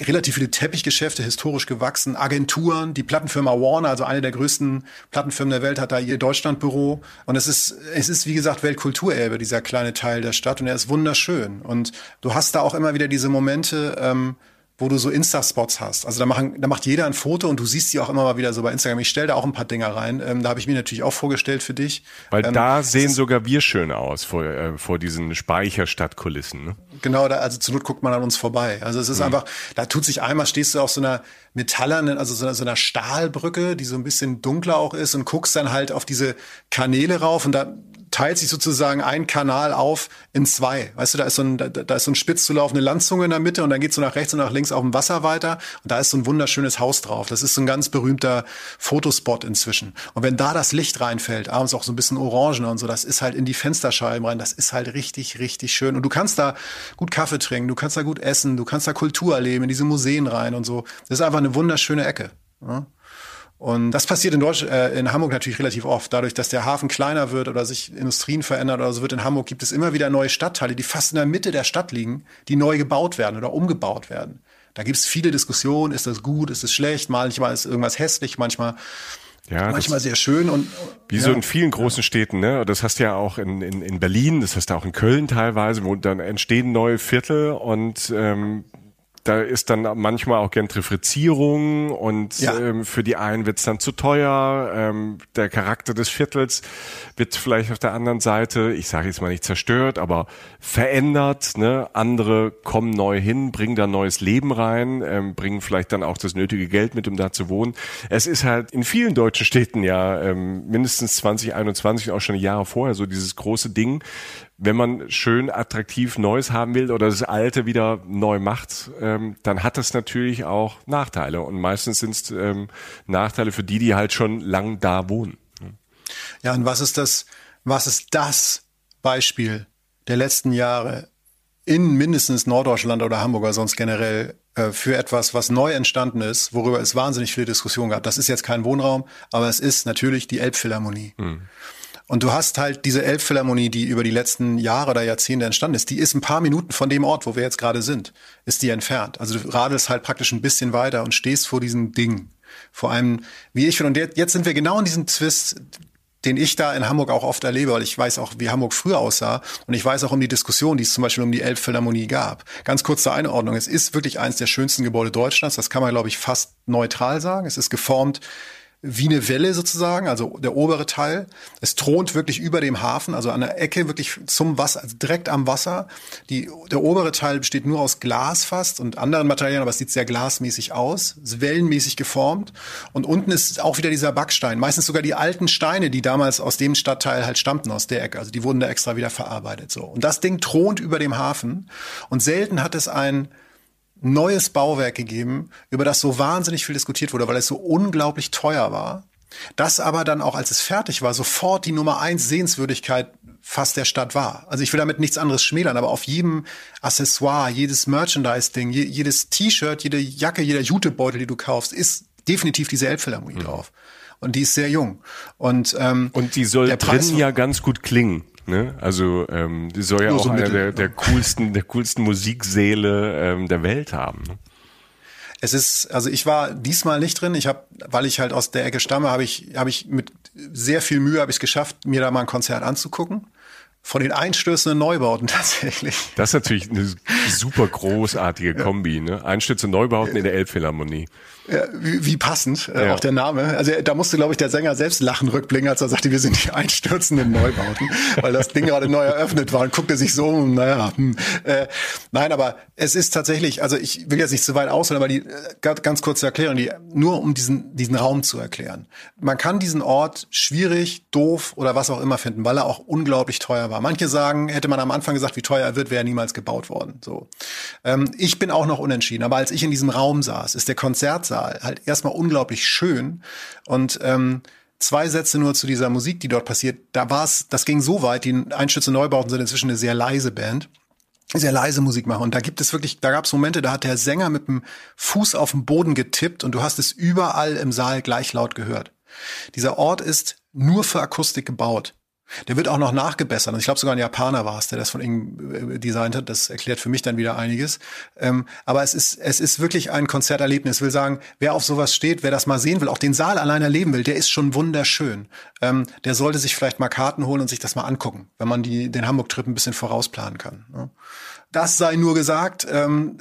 relativ viele Teppichgeschäfte, historisch gewachsen, Agenturen, die Plattenfirma Warner, also eine der größten Plattenfirmen der Welt, hat da ihr Deutschlandbüro. Und es ist, es ist, wie gesagt, Weltkulturerbe, dieser kleine Teil der Stadt. Und er ist wunderschön. Und du hast da auch immer wieder diese Momente, ähm, wo du so Insta-Spots hast. Also da, machen, da macht jeder ein Foto und du siehst sie auch immer mal wieder so bei Instagram. Ich stelle da auch ein paar Dinger rein. Ähm, da habe ich mir natürlich auch vorgestellt für dich. Weil ähm, da sehen sogar wir schön aus vor, äh, vor diesen Speicherstadtkulissen. Ne? Genau, da, also zur Not guckt man an uns vorbei. Also es ist mhm. einfach, da tut sich einmal, stehst du auf so einer metallernen, also so einer, so einer Stahlbrücke, die so ein bisschen dunkler auch ist und guckst dann halt auf diese Kanäle rauf und da teilt sich sozusagen ein Kanal auf in zwei. Weißt du, da ist so ein, da, da ist so ein spitz zu laufende Landzunge in der Mitte und dann geht's so nach rechts und nach links auf dem Wasser weiter und da ist so ein wunderschönes Haus drauf. Das ist so ein ganz berühmter Fotospot inzwischen. Und wenn da das Licht reinfällt, abends auch so ein bisschen orange und so, das ist halt in die Fensterscheiben rein, das ist halt richtig, richtig schön. Und du kannst da gut Kaffee trinken, du kannst da gut essen, du kannst da Kultur erleben, in diese Museen rein und so. Das ist einfach eine wunderschöne Ecke. Ja? Und das passiert in, Deutsch, äh, in Hamburg natürlich relativ oft. Dadurch, dass der Hafen kleiner wird oder sich Industrien verändert oder so wird in Hamburg, gibt es immer wieder neue Stadtteile, die fast in der Mitte der Stadt liegen, die neu gebaut werden oder umgebaut werden. Da gibt es viele Diskussionen, ist das gut, ist es schlecht, manchmal ist irgendwas hässlich, manchmal ja, manchmal sehr schön und wie ja. so in vielen großen Städten, ne? Das hast du ja auch in, in, in Berlin, das hast du auch in Köln teilweise, wo dann entstehen neue Viertel und ähm, da ist dann manchmal auch Gentrifizierung und ja. ähm, für die einen wird's dann zu teuer. Ähm, der Charakter des Viertels wird vielleicht auf der anderen Seite, ich sage jetzt mal nicht zerstört, aber verändert. Ne? Andere kommen neu hin, bringen da neues Leben rein, ähm, bringen vielleicht dann auch das nötige Geld mit, um da zu wohnen. Es ist halt in vielen deutschen Städten ja ähm, mindestens 2021 auch schon Jahre vorher so dieses große Ding, wenn man schön attraktiv Neues haben will oder das Alte wieder neu macht, ähm, dann hat das natürlich auch Nachteile. Und meistens sind es ähm, Nachteile für die, die halt schon lang da wohnen. Ja, und was ist das, was ist das Beispiel der letzten Jahre in mindestens Norddeutschland oder Hamburg oder sonst generell äh, für etwas, was neu entstanden ist, worüber es wahnsinnig viele Diskussionen gab. Das ist jetzt kein Wohnraum, aber es ist natürlich die Elbphilharmonie. Mhm. Und du hast halt diese Elbphilharmonie, die über die letzten Jahre oder Jahrzehnte entstanden ist, die ist ein paar Minuten von dem Ort, wo wir jetzt gerade sind, ist die entfernt. Also du radelst halt praktisch ein bisschen weiter und stehst vor diesem Ding. Vor allem, wie ich finde, und jetzt sind wir genau in diesem Twist, den ich da in Hamburg auch oft erlebe, weil ich weiß auch, wie Hamburg früher aussah und ich weiß auch um die Diskussion, die es zum Beispiel um die Elbphilharmonie gab. Ganz kurz zur Einordnung. Es ist wirklich eines der schönsten Gebäude Deutschlands. Das kann man, glaube ich, fast neutral sagen. Es ist geformt wie eine Welle sozusagen, also der obere Teil. Es thront wirklich über dem Hafen, also an der Ecke wirklich zum Wasser, also direkt am Wasser. Die, der obere Teil besteht nur aus Glas fast und anderen Materialien, aber es sieht sehr glasmäßig aus, ist wellenmäßig geformt. Und unten ist auch wieder dieser Backstein, meistens sogar die alten Steine, die damals aus dem Stadtteil halt stammten, aus der Ecke. Also die wurden da extra wieder verarbeitet. So. Und das Ding thront über dem Hafen und selten hat es ein neues Bauwerk gegeben, über das so wahnsinnig viel diskutiert wurde, weil es so unglaublich teuer war. Das aber dann auch, als es fertig war, sofort die Nummer eins Sehenswürdigkeit fast der Stadt war. Also ich will damit nichts anderes schmälern, aber auf jedem Accessoire, jedes Merchandise-Ding, jedes T-Shirt, jede Jacke, jeder Jutebeutel, die du kaufst, ist definitiv diese Elbphilharmonie mhm. drauf. Und die ist sehr jung. Und, ähm, und die soll drin ja ganz gut klingen. Ne? Also ähm, die soll ja Nur auch so einer der, der coolsten, der coolsten Musiksäle ähm, der Welt haben. Ne? Es ist, also ich war diesmal nicht drin. Ich habe, weil ich halt aus der Ecke stamme, habe ich, habe ich mit sehr viel Mühe habe ich es geschafft, mir da mal ein Konzert anzugucken. Von den einstürzenden Neubauten tatsächlich. Das ist natürlich eine super großartige Kombi, ne? Einstürzende Neubauten in der Elbphilharmonie. Ja, wie, wie passend, äh, ja. auch der Name. Also da musste, glaube ich, der Sänger selbst lachen rückblicken, als er sagte, wir sind die einstürzenden Neubauten, weil das Ding gerade neu eröffnet war und guckte sich so um, naja. Hm. Äh, nein, aber es ist tatsächlich, also ich will jetzt nicht zu weit ausholen, aber die äh, ganz kurze Erklärung, die nur um diesen, diesen Raum zu erklären. Man kann diesen Ort schwierig, doof oder was auch immer finden, weil er auch unglaublich teuer war. Manche sagen, hätte man am Anfang gesagt, wie teuer er wird, wäre er niemals gebaut worden. So. Ähm, ich bin auch noch unentschieden, aber als ich in diesem Raum saß, ist der Konzertsaal Konzertsaal halt erstmal unglaublich schön und ähm, Zwei Sätze nur zu dieser Musik, die dort passiert. Da war es, das ging so weit, die Einstürze Neubauten sind inzwischen eine sehr leise Band sehr leise Musik machen. Und da gibt es wirklich, da gab es Momente, da hat der Sänger mit dem Fuß auf den Boden getippt und du hast es überall im Saal gleich laut gehört. Dieser Ort ist nur für Akustik gebaut. Der wird auch noch nachgebessert. Und ich glaube sogar ein Japaner war es, der das von ihm äh, designt hat. Das erklärt für mich dann wieder einiges. Ähm, aber es ist, es ist wirklich ein Konzerterlebnis. Ich will sagen, wer auf sowas steht, wer das mal sehen will, auch den Saal allein erleben will, der ist schon wunderschön. Ähm, der sollte sich vielleicht mal Karten holen und sich das mal angucken, wenn man die, den Hamburg-Trip ein bisschen vorausplanen kann. Ne? Das sei nur gesagt. Ähm,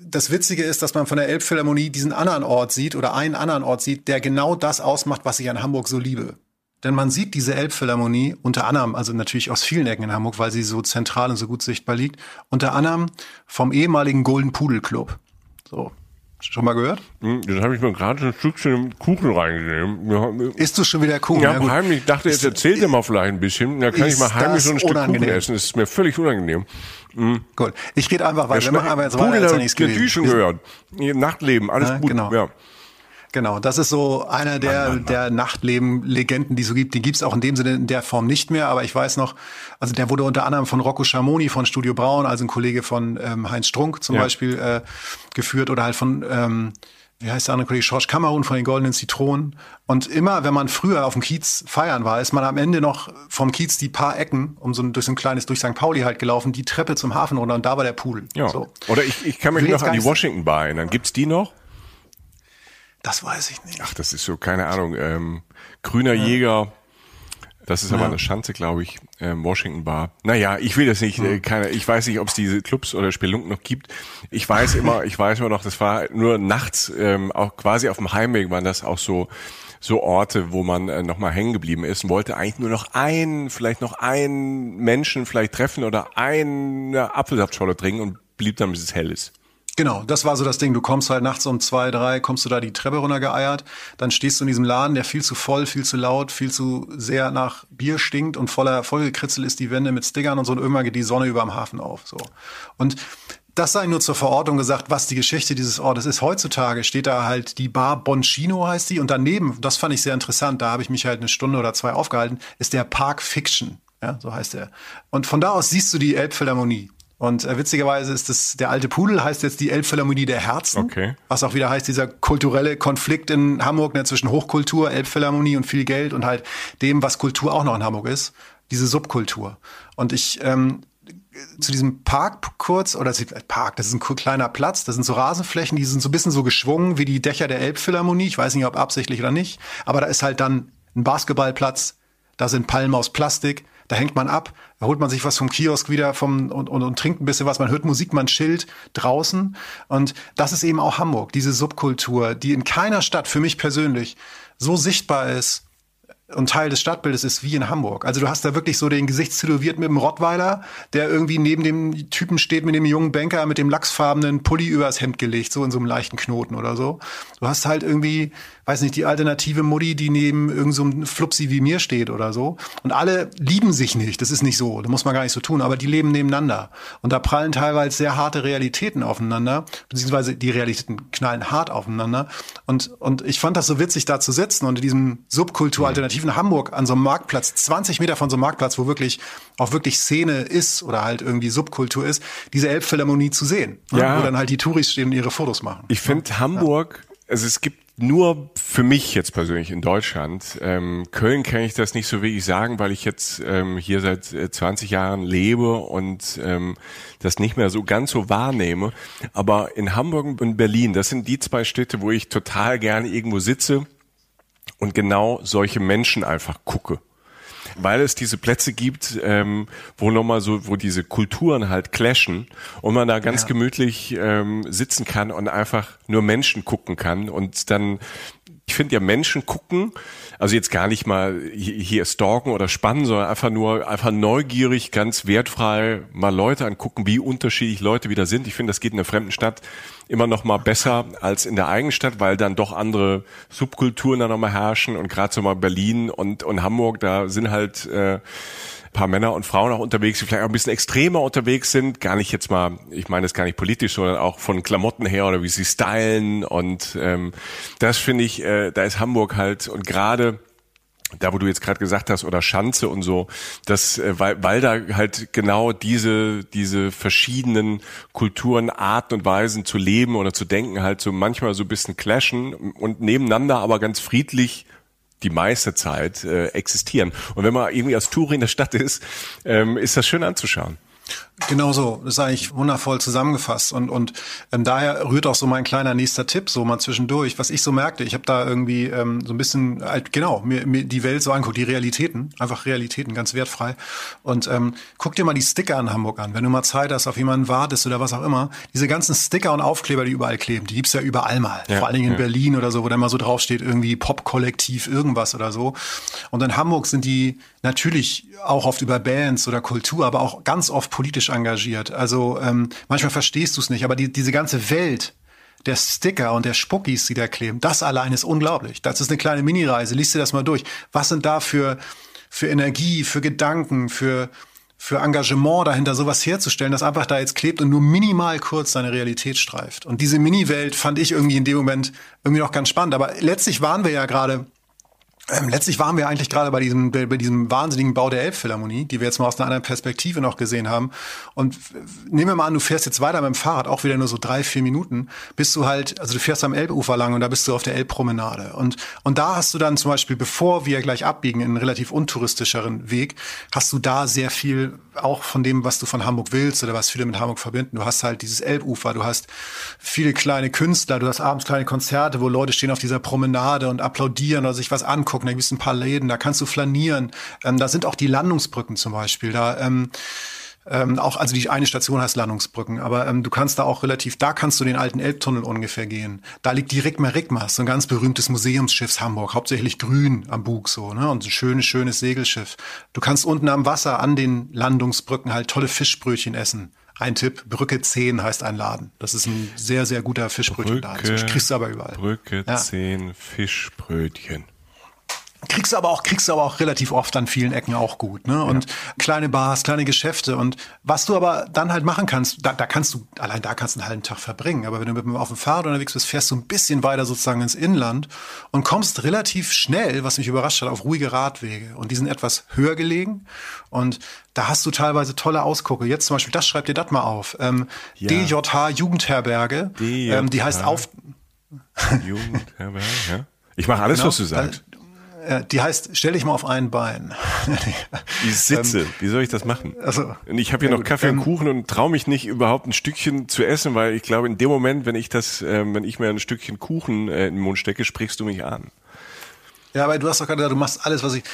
das Witzige ist, dass man von der Elbphilharmonie diesen anderen Ort sieht oder einen anderen Ort sieht, der genau das ausmacht, was ich an Hamburg so liebe. Denn man sieht diese Elbphilharmonie unter anderem, also natürlich aus vielen Ecken in Hamburg, weil sie so zentral und so gut sichtbar liegt, unter anderem vom ehemaligen Golden Pudel Club. So. Schon mal gehört? Hm, Jetzt habe ich mir gerade ein Stückchen Kuchen reingenommen. Isst du schon wieder Kuchen? Ja, ja heimlich. Ich dachte, jetzt erzählt er mal vielleicht ein bisschen. Da kann ich mal heimlich so ein Stück unangenehm? Kuchen essen. Das ist mir völlig unangenehm. Gut. Ich rede einfach weiter. Wir machen aber jetzt weiter, Pudel als wenn ich nichts gewesen. schon gehört. Nachtleben, alles Ja, gut. genau. Ja. Genau, das ist so einer der, der Nachtleben-Legenden, die es so gibt. Die gibt's auch in dem Sinne in der Form nicht mehr, aber ich weiß noch, also der wurde unter anderem von Rocco Schamoni von Studio Braun, also ein Kollege von ähm, Heinz Strunk zum Ja. Beispiel, äh, geführt oder halt von, ähm, wie heißt der andere Kollege, Schorsch Kammerun von den Goldenen Zitronen. Und immer, wenn man früher auf dem Kiez feiern war, ist man am Ende noch vom Kiez die paar Ecken, um so ein, durch so ein kleines, durch St. Pauli halt gelaufen, die Treppe zum Hafen runter und da war der Pool. ja. So. Oder ich, ich kann mich noch an die Washington Bar erinnern. Gibt's die noch? Das weiß ich nicht. Ach, das ist so, keine Ahnung, ähm, grüner Jäger. Das ist aber eine Schanze, glaube ich, ähm, Washington Bar. Naja, ich will das nicht, äh, keine, ich weiß nicht, ob es diese Clubs oder Spelunken noch gibt. Ich weiß immer, ich weiß immer noch, das war nur nachts, ähm, auch quasi auf dem Heimweg waren das auch so, so Orte, wo man äh, nochmal hängen geblieben ist und wollte eigentlich nur noch einen, vielleicht noch einen Menschen vielleicht treffen oder eine Apfelsaftscholle trinken und blieb dann, bis es hell ist. Genau, das war so das Ding. Du kommst halt nachts um zwei, drei, kommst du da die Treppe runtergeeiert, dann stehst du in diesem Laden, der viel zu voll, viel zu laut, viel zu sehr nach Bier stinkt und voller vollgekritzelt ist die Wände mit Stickern und so und irgendwann geht die Sonne über dem Hafen auf. So. Und das sei nur zur Verortung gesagt, was die Geschichte dieses Ortes ist. Heutzutage steht da halt die Bar Boncino heißt die und daneben, das fand ich sehr interessant, da habe ich mich halt eine Stunde oder zwei aufgehalten, ist der Park Fiction. Ja, so heißt er. Und von da aus siehst du die Elbphilharmonie. Und äh, witzigerweise ist es, der alte Pudel heißt jetzt die Elbphilharmonie der Herzen. Okay. Was auch wieder heißt, dieser kulturelle Konflikt in Hamburg ne, zwischen Hochkultur, Elbphilharmonie und viel Geld und halt dem, was Kultur auch noch in Hamburg ist, diese Subkultur. Und ich ähm, zu diesem Park kurz, oder zu- Park, das ist ein kleiner Platz, das sind so Rasenflächen, die sind so ein bisschen so geschwungen wie die Dächer der Elbphilharmonie. Ich weiß nicht, ob absichtlich oder nicht, aber da ist halt dann ein Basketballplatz, da sind Palmen aus Plastik, da hängt man ab, da holt man sich was vom Kiosk wieder vom, und, und, und trinkt ein bisschen was, man hört Musik, man chillt draußen. Und das ist eben auch Hamburg, diese Subkultur, die in keiner Stadt für mich persönlich so sichtbar ist und Teil des Stadtbildes ist wie in Hamburg. Also du hast da wirklich so den Gesicht silhouiert mit dem Rottweiler, der irgendwie neben dem Typen steht mit dem jungen Banker mit dem lachsfarbenen Pulli übers Hemd gelegt, so in so einem leichten Knoten oder so. Du hast halt irgendwie, weiß nicht, die alternative Mutti, die neben irgendeinem so einem Flupsi wie mir steht oder so. Und alle lieben sich nicht. Das ist nicht so. Das muss man gar nicht so tun. Aber die leben nebeneinander. Und da prallen teilweise sehr harte Realitäten aufeinander, beziehungsweise die Realitäten knallen hart aufeinander. Und, und ich fand das so witzig, da zu sitzen und in diesem Subkultur-alternativen Hamburg an so einem Marktplatz, 20 Meter von so einem Marktplatz, wo wirklich auch wirklich Szene ist oder halt irgendwie Subkultur ist, diese Elbphilharmonie zu sehen. Ja. Wo dann halt die Touris stehen und ihre Fotos machen. Ich finde Hamburg, also es gibt nur für mich jetzt persönlich in Deutschland, ähm, Köln kann ich das nicht so wirklich sagen, weil ich jetzt ähm, hier seit äh, 20 Jahren lebe und ähm, das nicht mehr so ganz so wahrnehme. Aber in Hamburg und Berlin, das sind die zwei Städte, wo ich total gerne irgendwo sitze und genau solche Menschen einfach gucke weil es diese Plätze gibt, ähm, wo nochmal so, wo diese Kulturen halt clashen und man da ganz Ja. gemütlich ähm, sitzen kann und einfach nur Menschen gucken kann und dann ich finde ja Menschen gucken, also jetzt gar nicht mal hi- hier stalken oder spannen, sondern einfach nur einfach neugierig, ganz wertfrei mal Leute angucken, wie unterschiedlich Leute wieder sind. Ich finde, das geht in einer fremden Stadt immer noch mal besser als in der eigenen Stadt, weil dann doch andere Subkulturen da noch mal herrschen und gerade so mal Berlin und und Hamburg, da sind halt äh, paar Männer und Frauen auch unterwegs, die vielleicht auch ein bisschen extremer unterwegs sind. Gar nicht jetzt mal, ich meine das gar nicht politisch, sondern auch von Klamotten her oder wie sie stylen. Und ähm, das finde ich, äh, da ist Hamburg halt und gerade da wo du jetzt gerade gesagt hast oder Schanze und so, das äh, weil weil da halt genau diese diese verschiedenen Kulturen, Arten und Weisen zu leben oder zu denken halt so manchmal so ein bisschen clashen und nebeneinander aber ganz friedlich die meiste Zeit äh, existieren. Und wenn man irgendwie als Touri in der Stadt ist, ähm, ist das schön anzuschauen. Genau so, das ist eigentlich wundervoll zusammengefasst und und ähm, daher rührt auch so mein kleiner nächster Tipp, so mal zwischendurch, was ich so merkte. Ich habe da irgendwie ähm, so ein bisschen, halt, genau, mir, mir die Welt so anguckt, die Realitäten, einfach Realitäten, ganz wertfrei. Und ähm, guck dir mal die Sticker in Hamburg an, wenn du mal Zeit hast, auf jemanden wartest oder was auch immer. Diese ganzen Sticker und Aufkleber, die überall kleben, die gibt's ja überall mal. Ja, Vor allen Dingen in ja. Berlin oder so, wo dann mal so draufsteht, irgendwie Pop-Kollektiv, irgendwas oder so. Und in Hamburg sind die natürlich auch oft über Bands oder Kultur, aber auch ganz oft politisch engagiert. Also ähm, manchmal verstehst du es nicht, aber die, diese ganze Welt der Sticker und der Spuckis, die da kleben, das allein ist unglaublich. Das ist eine kleine Minireise. Lies dir das mal durch. Was sind da für, für Energie, für Gedanken, für, für Engagement dahinter, sowas herzustellen, das einfach da jetzt klebt und nur minimal kurz seine Realität streift. Und diese Mini-Welt fand ich irgendwie in dem Moment irgendwie noch ganz spannend. Aber letztlich waren wir ja gerade ähm, letztlich waren wir eigentlich gerade bei diesem, bei diesem wahnsinnigen Bau der Elbphilharmonie, die wir jetzt mal aus einer anderen Perspektive noch gesehen haben. Und nehmen wir mal an, du fährst jetzt weiter mit dem Fahrrad, auch wieder nur so drei, vier Minuten, bist du halt, also du fährst am Elbufer lang und da bist du auf der Elbpromenade. Und, und da hast du dann zum Beispiel, bevor wir gleich abbiegen in einen relativ untouristischeren Weg, hast du da sehr viel auch von dem, was du von Hamburg willst oder was viele mit Hamburg verbinden. Du hast halt dieses Elbufer, du hast viele kleine Künstler, du hast abends kleine Konzerte, wo Leute stehen auf dieser Promenade und applaudieren oder sich was angucken angucken, da gibt es ein paar Läden, da kannst du flanieren. Ähm, da sind auch die Landungsbrücken zum Beispiel. Da ähm, ähm, auch, also die eine Station heißt Landungsbrücken, aber ähm, du kannst da auch relativ, da kannst du den alten Elbtunnel ungefähr gehen. Da liegt die Rigma Rigma, so ein ganz berühmtes Museumsschiff Hamburg, hauptsächlich grün am Bug so, ne? Und ein schönes, schönes Segelschiff. Du kannst unten am Wasser an den Landungsbrücken halt tolle Fischbrötchen essen. Ein Tipp, Brücke 10 heißt ein Laden. Das ist ein sehr, sehr guter Fischbrötchenladen. Brücke, kriegst du aber überall. Brücke ja. 10 Fischbrötchen kriegst du aber auch kriegst du aber auch relativ oft an vielen Ecken auch gut ne und ja. kleine Bars kleine Geschäfte und was du aber dann halt machen kannst da, da kannst du allein da kannst du einen halben Tag verbringen aber wenn du mit dem auf dem Fahrrad unterwegs bist fährst du ein bisschen weiter sozusagen ins Inland und kommst relativ schnell was mich überrascht hat auf ruhige Radwege und die sind etwas höher gelegen und da hast du teilweise tolle Ausgucke jetzt zum Beispiel das schreib dir das mal auf ähm, ja. DJH Jugendherberge DJH. Ähm, die heißt auf Jugendherberge ja ich mache alles, genau. was du sagst. Äh, die heißt, stell dich mal auf ein Bein. Ich sitze. Ähm, Wie soll ich das machen? Also, und ich habe hier noch Kaffee ähm, und Kuchen und traue mich nicht überhaupt ein Stückchen zu essen, weil ich glaube, in dem Moment, wenn ich das, äh, wenn ich mir ein Stückchen Kuchen äh, in den Mund stecke, sprichst du mich an. Ja, aber du hast doch gerade gesagt, du machst alles, was ich.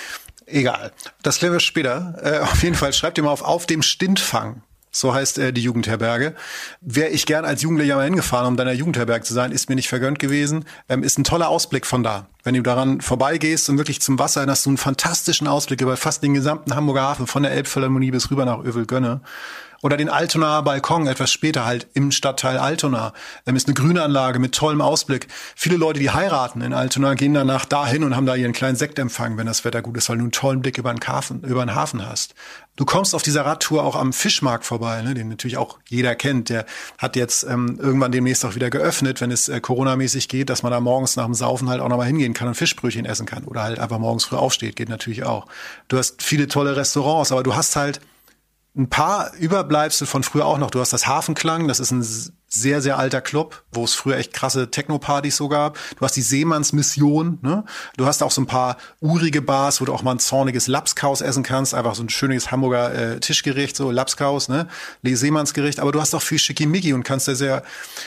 Egal. Das klären wir später. Äh, auf jeden Fall schreib dir mal auf, auf dem Stintfang so heißt äh, die Jugendherberge. Wäre ich gern als Jugendlicher mal hingefahren, um deiner Jugendherberge zu sein, ist mir nicht vergönnt gewesen. Ähm, ist ein toller Ausblick von da. Wenn du daran vorbeigehst und wirklich zum Wasser, dann hast du einen fantastischen Ausblick über fast den gesamten Hamburger Hafen, von der Elbphilharmonie bis rüber nach Övelgönne. Oder den Altonaer Balkon etwas später halt im Stadtteil Altona. Ähm, ist eine grüne Anlage mit tollem Ausblick. Viele Leute, die heiraten in Altona, gehen danach dahin und haben da ihren kleinen Sektempfang, wenn das Wetter gut ist, weil du einen tollen Blick über den Hafen, über den Hafen hast. Du kommst auf dieser Radtour auch am Fischmarkt vorbei, ne, den natürlich auch jeder kennt. Der hat jetzt ähm, irgendwann demnächst auch wieder geöffnet, wenn es äh, Corona-mäßig geht, dass man da morgens nach dem Saufen halt auch nochmal hingehen kann und Fischbrötchen essen kann. Oder halt einfach morgens früh aufsteht, geht natürlich auch. Du hast viele tolle Restaurants, aber du hast halt ein paar Überbleibsel von früher auch noch. Du hast das Hafenklang, das ist ein sehr, sehr alter Club, wo es früher echt krasse Techno-Partys so gab. Du hast die Seemannsmission, ne? Du hast auch so ein paar urige Bars, wo du auch mal ein zorniges Lapskaus essen kannst, einfach so ein schönes Hamburger äh, Tischgericht, so Lapskaus, ne? Seemannsgericht, aber du hast auch viel Schickimicki und kannst da sehr,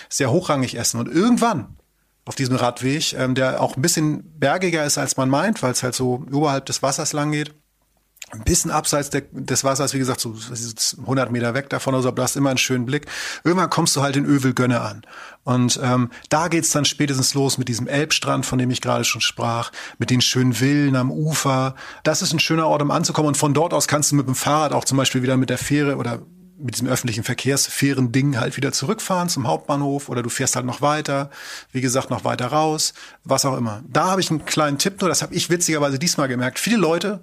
sehr hochrangig essen. Und irgendwann auf diesem Radweg, ähm, der auch ein bisschen bergiger ist, als man meint, weil es halt so oberhalb des Wassers lang geht, ein bisschen abseits der, des Wassers, wie gesagt, so 100 Meter weg davon, also du hast immer einen schönen Blick. Irgendwann kommst du halt in Övelgönne an. Und ähm, da geht's dann spätestens los mit diesem Elbstrand, von dem ich gerade schon sprach, mit den schönen Villen am Ufer. Das ist ein schöner Ort, um anzukommen. Und von dort aus kannst du mit dem Fahrrad auch zum Beispiel wieder mit der Fähre oder mit diesem öffentlichen Verkehrsfähren-Ding halt wieder zurückfahren zum Hauptbahnhof oder du fährst halt noch weiter, wie gesagt, noch weiter raus, was auch immer. Da habe ich einen kleinen Tipp nur, das habe ich witzigerweise diesmal gemerkt. Viele Leute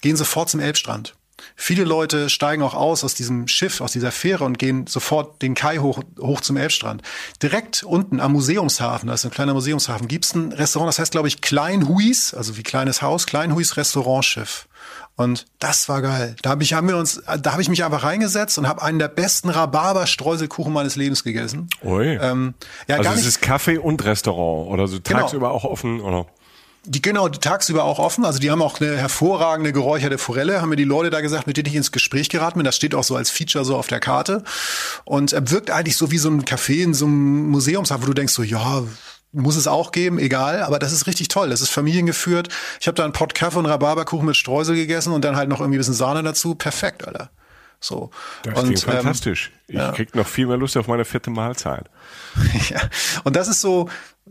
gehen sofort zum Elbstrand. Viele Leute steigen auch aus aus diesem Schiff, aus dieser Fähre und gehen sofort den Kai hoch, hoch zum Elbstrand. Direkt unten am Museumshafen, da ist ein kleiner Museumshafen, gibt's ein Restaurant, das heißt, glaube ich, Kleinhuis, also wie kleines Haus, Kleinhuis Restaurantschiff. Und das war geil. Da habe ich, haben wir uns, da habe ich mich einfach reingesetzt und habe einen der besten Rhabarber-Streuselkuchen meines Lebens gegessen. Ui. Ähm, ja, also es ist Kaffee und Restaurant oder so genau. tagsüber auch offen, oder? Die genau die tagsüber auch offen. Also die haben auch eine hervorragende geräucherte Forelle, haben mir die Leute da gesagt, mit denen ich ins Gespräch geraten bin. Das steht auch so als Feature so auf der Karte. Und er wirkt eigentlich so wie so ein Café in so einem Museumshafen, wo du denkst so, ja, muss es auch geben, egal, aber das ist richtig toll. Das ist familiengeführt. Ich habe da einen Pott Kaffee und Rhabarberkuchen mit Streusel gegessen und dann halt noch irgendwie ein bisschen Sahne dazu. Perfekt, Alter. So. Das und, klingt fantastisch. Ich ja. krieg noch viel mehr Lust auf meine vierte Mahlzeit. ja. Und das ist so,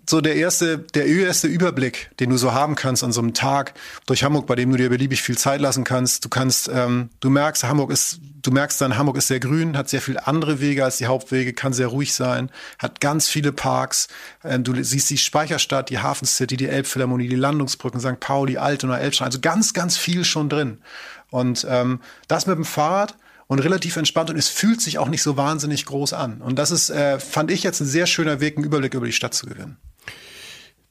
so der erste, der erste Überblick, den du so haben kannst an so einem Tag durch Hamburg, bei dem du dir beliebig viel Zeit lassen kannst. Du kannst, ähm, du merkst, Hamburg ist, du merkst dann, Hamburg ist sehr grün, hat sehr viele andere Wege als die Hauptwege, kann sehr ruhig sein, hat ganz viele Parks. Ähm, du siehst die Speicherstadt, die Hafen City, die Elbphilharmonie, die Landungsbrücken, St. Pauli, Altona, Elbstein, also ganz, ganz viel schon drin. Und ähm, das mit dem Fahrrad und relativ entspannt und es fühlt sich auch nicht so wahnsinnig groß an. Und das ist, äh, fand ich jetzt ein sehr schöner Weg, einen Überblick über die Stadt zu gewinnen.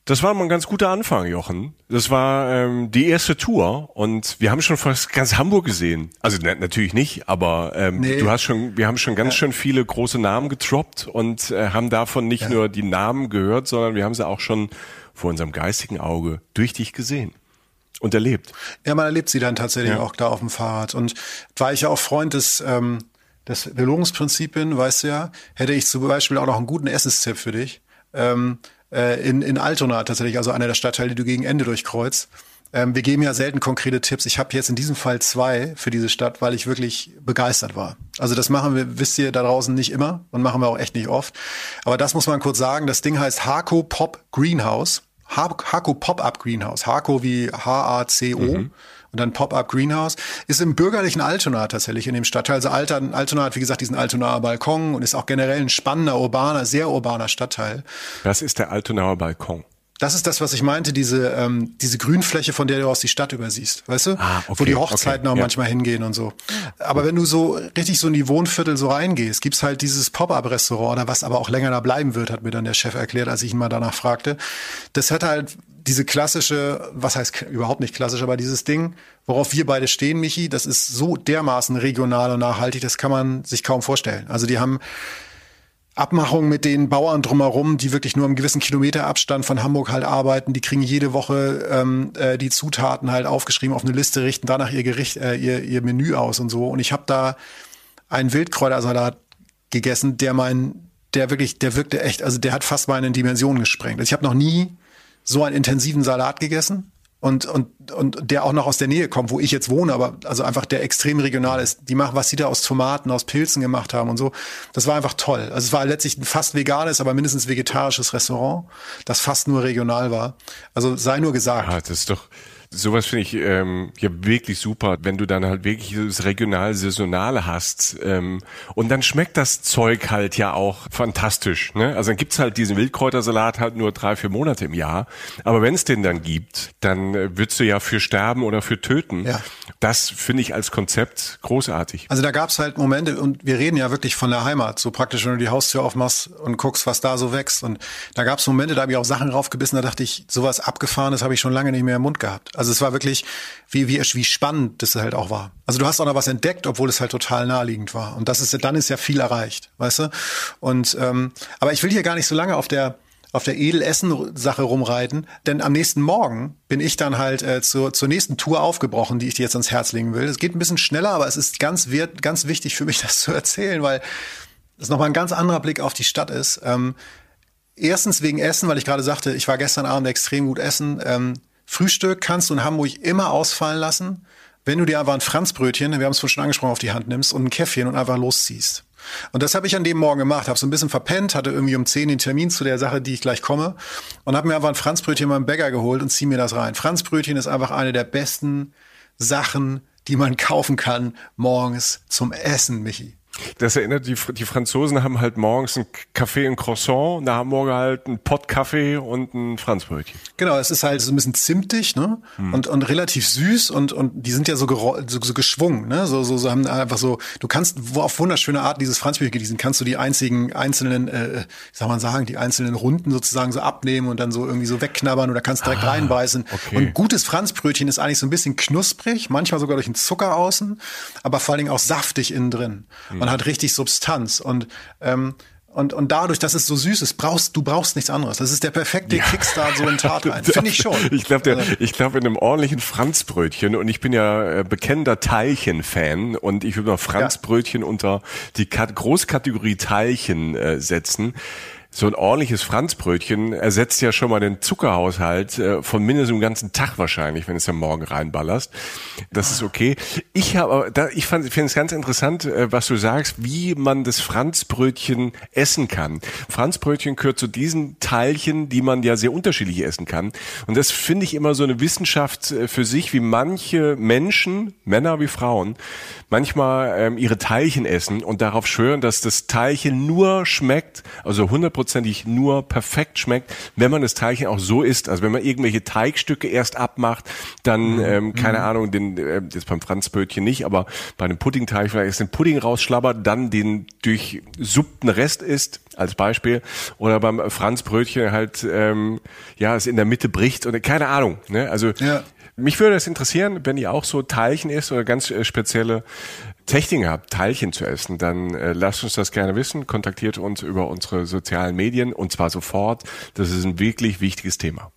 Das war mal ein ganz guter Anfang, Jochen. Das war ähm, die erste Tour und wir haben schon fast ganz Hamburg gesehen. Also na, natürlich nicht, aber ähm, nee. du hast schon, wir haben schon ganz ja. schön viele große Namen getroppt und äh, haben davon nicht ja. nur die Namen gehört, sondern wir haben sie auch schon vor unserem geistigen Auge durch dich gesehen. Und erlebt. Ja, man erlebt sie dann tatsächlich ja. auch da auf dem Fahrrad. Und war ich ja auch Freund des, ähm, des Belohnungsprinzips bin, weißt du ja, hätte ich zum Beispiel auch noch einen guten Essenstipp für dich. Ähm, äh, in, in Altona tatsächlich, also einer der Stadtteile, die du gegen Ende durchkreuzt. Ähm, wir geben ja selten konkrete Tipps. Ich habe jetzt in diesem Fall zwei für diese Stadt, weil ich wirklich begeistert war. Also das machen wir, wisst ihr da draußen nicht immer und machen wir auch echt nicht oft. Aber das muss man kurz sagen. Das Ding heißt Harco Pop Greenhouse. Harco Pop-Up Greenhouse. Harco wie H-A-C-O. Mhm. Und dann Pop-Up Greenhouse ist im bürgerlichen Altona tatsächlich in dem Stadtteil. Also Altona hat, wie gesagt, diesen Altonaer Balkon und ist auch generell ein spannender, urbaner, sehr urbaner Stadtteil. Das ist der Altonaer Balkon. Das ist das, was ich meinte, diese, ähm, diese Grünfläche, von der du aus die Stadt übersiehst, weißt du? Ah, okay, Wo die Hochzeiten okay, auch ja. manchmal hingehen und so. Aber wenn du so richtig so in die Wohnviertel so reingehst, gibt's halt dieses Pop-Up-Restaurant, oder was aber auch länger da bleiben wird, hat mir dann der Chef erklärt, als ich ihn mal danach fragte. Das hat halt diese klassische, was heißt überhaupt nicht klassisch, aber dieses Ding, worauf wir beide stehen, Michi, das ist so dermaßen regional und nachhaltig, das kann man sich kaum vorstellen. Also die haben Abmachungen mit den Bauern drumherum, die wirklich nur im gewissen Kilometerabstand von Hamburg halt arbeiten. Die kriegen jede Woche ähm, äh, die Zutaten halt aufgeschrieben auf eine Liste, richten danach ihr Gericht, äh, ihr, ihr Menü aus und so. Und ich habe da einen Wildkräutersalat gegessen, der mein, der wirklich, der wirkte echt, also der hat fast meine Dimensionen gesprengt. Also ich habe noch nie so einen intensiven Salat gegessen und, und, und der auch noch aus der Nähe kommt, wo ich jetzt wohne, aber also einfach der extrem regional ist. Die machen, was sie da aus Tomaten, aus Pilzen gemacht haben und so. Das war einfach toll. Also es war letztlich ein fast veganes, aber mindestens vegetarisches Restaurant, das fast nur regional war. Also sei nur gesagt. Ja, das ist doch, sowas finde ich ähm, ja wirklich super, wenn du dann halt wirklich das regional saisonale hast ähm, und dann schmeckt das Zeug halt ja auch fantastisch. Ne? Also dann gibt's halt diesen Wildkräutersalat halt nur drei vier Monate im Jahr, aber wenn es den dann gibt, dann äh, würdest du ja für sterben oder für töten. Ja. Das finde ich als Konzept großartig. Also da gab's halt Momente und wir reden ja wirklich von der Heimat, so praktisch, wenn du die Haustür aufmachst und guckst, was da so wächst und da gab's Momente, da habe ich auch Sachen raufgebissen, da dachte ich, sowas abgefahrenes habe ich schon lange nicht mehr im Mund gehabt. Also es war wirklich, wie, wie, wie spannend das halt auch war. Also du hast auch noch was entdeckt, obwohl es halt total naheliegend war. Und das ist, dann ist ja viel erreicht, weißt du? Und ähm, aber ich will hier gar nicht so lange auf der auf der Edelessen-Sache rumreiten, denn am nächsten Morgen bin ich dann halt äh, zur, zur nächsten Tour aufgebrochen, die ich dir jetzt ans Herz legen will. Es geht ein bisschen schneller, aber es ist ganz, wert, ganz wichtig für mich, das zu erzählen, weil es nochmal ein ganz anderer Blick auf die Stadt ist. Ähm, erstens wegen Essen, weil ich gerade sagte, ich war gestern Abend extrem gut essen. Ähm, Frühstück kannst du in Hamburg immer ausfallen lassen, wenn du dir einfach ein Franzbrötchen, wir haben es vorhin schon angesprochen, auf die Hand nimmst und ein Käffchen und einfach losziehst. Und das habe ich an dem Morgen gemacht, habe so ein bisschen verpennt, hatte irgendwie um 10 den Termin zu der Sache, die ich gleich komme und habe mir einfach ein Franzbrötchen beim Bäcker geholt und zieh mir das rein. Franzbrötchen ist einfach eine der besten Sachen, die man kaufen kann morgens zum Essen, Michi. Das erinnert, die, die Franzosen haben halt morgens ein Kaffee, ein Croissant, und der Hamburger halt ein Pott Kaffee und ein Franzbrötchen. Genau, es ist halt so ein bisschen zimtig, ne? Hm. Und, und relativ süß und, und die sind ja so, so, so geschwungen, ne? So, so, so haben einfach so, du kannst auf wunderschöne Art dieses Franzbrötchen genießen, kannst du die einzigen einzelnen, äh, wie soll man sagen, die einzelnen Runden sozusagen so abnehmen und dann so irgendwie so wegknabbern oder kannst direkt ah, reinbeißen. Okay. Und gutes Franzbrötchen ist eigentlich so ein bisschen knusprig, manchmal sogar durch den Zucker außen, aber vor allen Dingen auch saftig innen drin. Hm. Man hat richtig Substanz und ähm, Und, und dadurch, dass es so süß ist, brauchst du brauchst nichts anderes. Das ist der perfekte ja. Kickstart so in Tat rein. Finde ich schon. Ich glaube, also, ich glaube in einem ordentlichen Franzbrötchen und ich bin ja äh, bekennender Teilchen-Fan und ich würde mal Franzbrötchen ja. unter die Großkategorie Teilchen äh, setzen so ein ordentliches Franzbrötchen ersetzt ja schon mal den Zuckerhaushalt äh, von mindestens einem ganzen Tag wahrscheinlich, wenn es ja morgen reinballerst. Das ist okay. Ich habe, ich finde es ganz interessant, äh, was du sagst, wie man das Franzbrötchen essen kann. Franzbrötchen gehört zu diesen Teilchen, die man ja sehr unterschiedlich essen kann. Und das finde ich immer so eine Wissenschaft äh, für sich, wie manche Menschen, Männer wie Frauen, manchmal ähm, ihre Teilchen essen und darauf schwören, dass das Teilchen nur schmeckt, also hundertprozentig nur perfekt schmeckt, wenn man das Teilchen auch so isst. Also wenn man irgendwelche Teigstücke erst abmacht, dann, mhm. ähm, keine mhm. Ahnung, den, äh, jetzt beim Franzbötchen nicht, aber bei einem Puddingteig vielleicht erst den Pudding rausschlabbert, dann den durchsuppten Rest isst, als Beispiel. Oder beim Franzbrötchen halt, ähm, ja, es in der Mitte bricht oder keine Ahnung. Ne? Also ja. Mich würde es interessieren, wenn ihr auch so Teilchen isst oder ganz äh, spezielle Techniken habt, Teilchen zu essen, dann äh, lasst uns das gerne wissen. Kontaktiert uns über unsere sozialen Medien und zwar sofort. Das ist ein wirklich wichtiges Thema.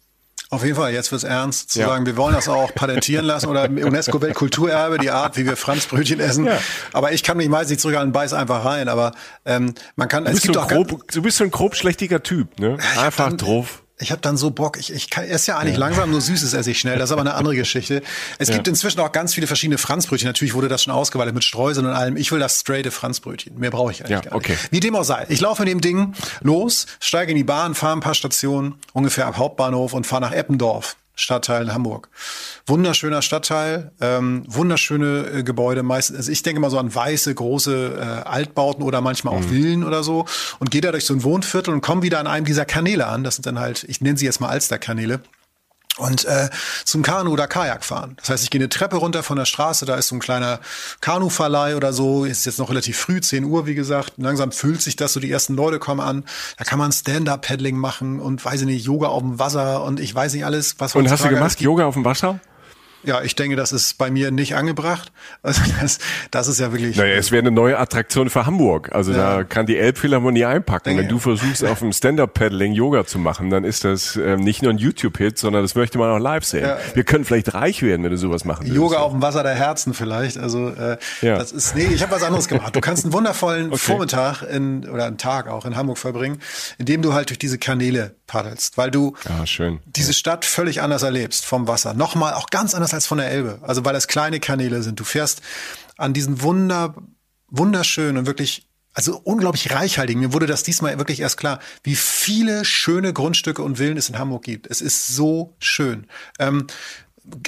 Auf jeden Fall, jetzt wird's ernst zu ja. sagen, wir wollen das auch patentieren lassen oder UNESCO Weltkulturerbe, die Art, wie wir Franzbrötchen essen. Ja. Aber ich kann mich meist nicht zurückhalten, beiß einfach rein. Aber ähm, man kann. Du bist, es gibt so, grob, du bist so ein grob schlechtiger Typ, ne? Einfach drauf ich habe dann so Bock. Ich, ich kann, esse ja eigentlich ja. langsam, nur Süßes esse ich schnell. Das ist aber eine andere Geschichte. Es ja. gibt inzwischen auch ganz viele verschiedene Franzbrötchen. Natürlich wurde das schon ausgeweitet mit Streuseln und allem. Ich will das straighte Franzbrötchen. Mehr brauche ich eigentlich ja, gar nicht. Okay. Wie dem auch sei. Ich laufe mit dem Ding los, steige in die Bahn, fahre ein paar Stationen, ungefähr ab Hauptbahnhof und fahre nach Eppendorf. Stadtteil in Hamburg. Wunderschöner Stadtteil, ähm, wunderschöne äh, Gebäude. Meist, also ich denke mal so an weiße, große äh, Altbauten oder manchmal auch mhm. Villen oder so und gehe da durch so ein Wohnviertel und komme wieder an einem dieser Kanäle an. Das sind dann halt, ich nenne sie jetzt mal Alsterkanäle und äh, zum Kanu oder Kajak fahren. Das heißt, ich gehe eine Treppe runter von der Straße, da ist so ein kleiner Kanuverleih oder so, ist jetzt noch relativ früh, 10 Uhr, wie gesagt. Langsam füllt sich das so, die ersten Leute kommen an. Da kann man Stand-Up-Paddling machen und weiß ich nicht, Yoga auf dem Wasser und ich weiß nicht alles, was Und hast du gemacht, Yoga auf dem Wasser? Ja, ich denke, das ist bei mir nicht angebracht. Also das, das ist ja wirklich. Naja, es wäre eine neue Attraktion für Hamburg. Also ja. da kann die Elbphilharmonie einpacken. Denke, Wenn du versuchst, auf dem Stand-Up-Paddling Yoga zu machen, dann ist das ähm, nicht nur ein YouTube-Hit, sondern das möchte man auch live sehen. Ja. Wir können vielleicht reich werden, wenn du sowas machen willst. Yoga auf dem Wasser der Herzen vielleicht. Also äh, das ist. Nee, ich habe was anderes gemacht. Du kannst einen wundervollen okay. Vormittag in, oder einen Tag auch in Hamburg verbringen, indem du halt durch diese Kanäle paddelst, weil du ah, diese Stadt völlig anders erlebst vom Wasser. Nochmal auch ganz anders als von der Elbe. Also weil es kleine Kanäle sind. Du fährst an diesen wunder, wunderschönen und wirklich also unglaublich reichhaltigen. Mir wurde das diesmal wirklich erst klar, wie viele schöne Grundstücke und Villen es in Hamburg gibt. Es ist so schön. Ähm,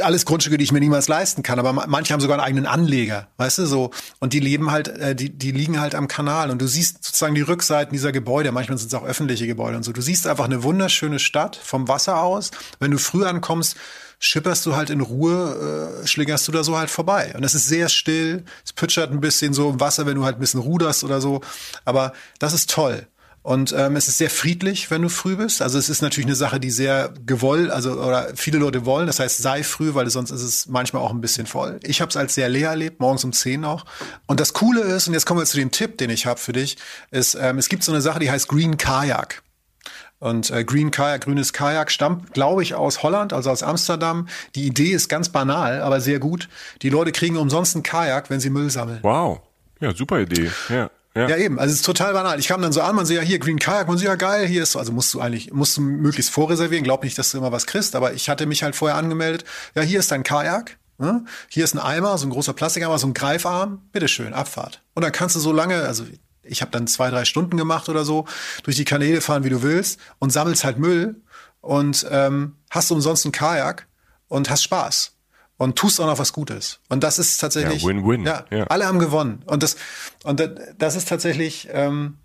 alles Grundstücke, die ich mir niemals leisten kann, aber manche haben sogar einen eigenen Anleger, weißt du, so. Und die leben halt, äh, die, die liegen halt am Kanal und du siehst sozusagen die Rückseiten dieser Gebäude, manchmal sind es auch öffentliche Gebäude und so. Du siehst einfach eine wunderschöne Stadt vom Wasser aus. Wenn du früh ankommst, schipperst du halt in Ruhe, äh, schlingerst du da so halt vorbei. Und es ist sehr still, es pütschert ein bisschen so im Wasser, wenn du halt ein bisschen ruderst oder so. Aber das ist toll. Und ähm, es ist sehr friedlich, wenn du früh bist. Also es ist natürlich eine Sache, die sehr gewollt, also oder viele Leute wollen. Das heißt, sei früh, weil sonst ist es manchmal auch ein bisschen voll. Ich habe es als sehr leer erlebt, morgens um 10 auch. Und das Coole ist, und jetzt kommen wir zu dem Tipp, den ich habe für dich, ist, ähm, es gibt so eine Sache, die heißt Green Kajak. Und äh, Green Kajak, grünes Kajak, stammt, glaube ich, aus Holland, also aus Amsterdam. Die Idee ist ganz banal, aber sehr gut. Die Leute kriegen umsonst ein Kajak, wenn sie Müll sammeln. Wow. Ja, super Idee. Ja. Ja. ja, eben. Also es ist total banal. Ich kam dann so an, man sieht ja hier Green Kajak, man sieht ja geil, hier ist so, also musst du eigentlich, musst du möglichst vorreservieren. Glaub nicht, dass du immer was kriegst, aber ich hatte mich halt vorher angemeldet. Ja, hier ist dein Kajak. Ne? Hier ist ein Eimer, so ein großer Plastikeimer, so ein Greifarm. Bitteschön, Abfahrt. Und dann kannst du so lange, also ich habe dann zwei, drei Stunden gemacht oder so, durch die Kanäle fahren, wie du willst und sammelst halt Müll und ähm, hast umsonst ein Kajak und hast Spaß und tust auch noch was Gutes. Und das ist tatsächlich. Ja, Win-Win. Ja, ja, alle haben gewonnen. Und das, und das ist tatsächlich. Ähm,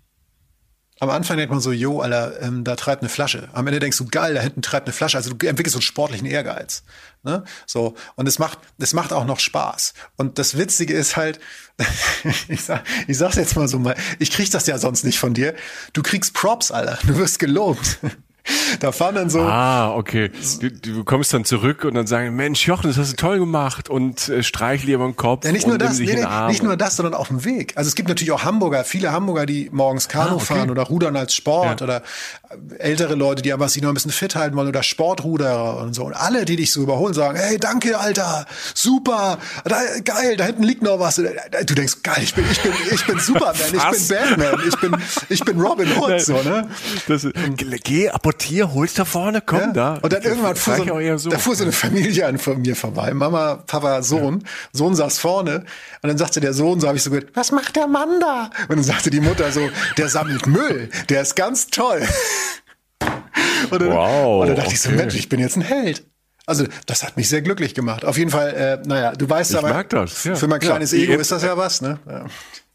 am Anfang denkt man so, jo, Alter, ähm, da treibt eine Flasche. Am Ende denkst du, geil, da hinten treibt eine Flasche. Also du entwickelst so einen sportlichen Ehrgeiz. Ne? So. Und es macht, es macht auch noch Spaß. Und das Witzige ist halt, ich, sag, ich sag's jetzt mal so mal, ich krieg das ja sonst nicht von dir. Du kriegst Props, Alter. Du wirst gelobt. da fahren dann so. Ah, okay. Du, du kommst dann zurück und dann sagen, Mensch, Jochen, das hast du toll gemacht und äh, streichle über den Kopf. Ja, nicht nur das, nee, nee, nicht nur das, sondern auf dem Weg. Also es gibt natürlich auch Hamburger, viele Hamburger, die morgens Kanu Ah, okay. fahren oder rudern als Sport Ja. oder ältere Leute, die einfach sich noch ein bisschen fit halten wollen oder Sportruderer und so. Und alle, die dich so überholen, sagen, hey, danke, Alter, super, da, geil, da hinten liegt noch was. Du denkst, geil, ich bin, ich bin, ich bin Superman, ich bin Batman, ich bin, ich bin Robin Hood, so, ne? Das, geh, geh, apportier, hol's da vorne, komm Ja. da. Und dann irgendwann fuhr so, so. da fuhr so eine Familie an von mir vorbei. Mama, Papa, Sohn. Sohn saß vorne. Und dann sagte der Sohn, so habe ich so gehört, was macht der Mann da? Und dann sagte die Mutter so, der sammelt Müll. Der ist ganz toll. Und dann, Wow, und dann dachte ich so, okay. Mensch, ich bin jetzt ein Held. Also das hat mich sehr glücklich gemacht. Auf jeden Fall, äh, naja, du weißt Ich aber, mag das, ja. für mein Ja. kleines Ego Ihr- ist das ja was, ne? Ja.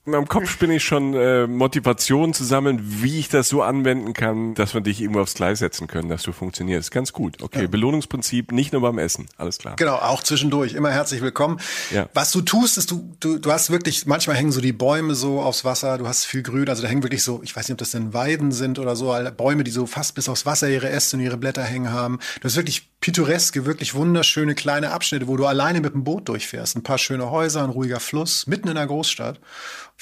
In meinem Kopf bin ich schon äh, Motivation zu sammeln, wie ich das so anwenden kann, dass wir dich irgendwo aufs Gleis setzen können, dass du funktionierst. Ganz gut. Okay, Belohnungsprinzip nicht nur beim Essen. Alles klar. Genau, auch zwischendurch. Immer herzlich willkommen. Ja. Was du tust, ist, du, du, du hast wirklich, manchmal hängen so die Bäume so aufs Wasser, du hast viel Grün, also da hängen wirklich so, ich weiß nicht, ob das denn Weiden sind oder so, alle Bäume, die so fast bis aufs Wasser ihre Äste und ihre Blätter hängen haben. Du hast wirklich pittoreske, wirklich wunderschöne kleine Abschnitte, wo du alleine mit dem Boot durchfährst. Ein paar schöne Häuser, ein ruhiger Fluss, mitten in der Großstadt.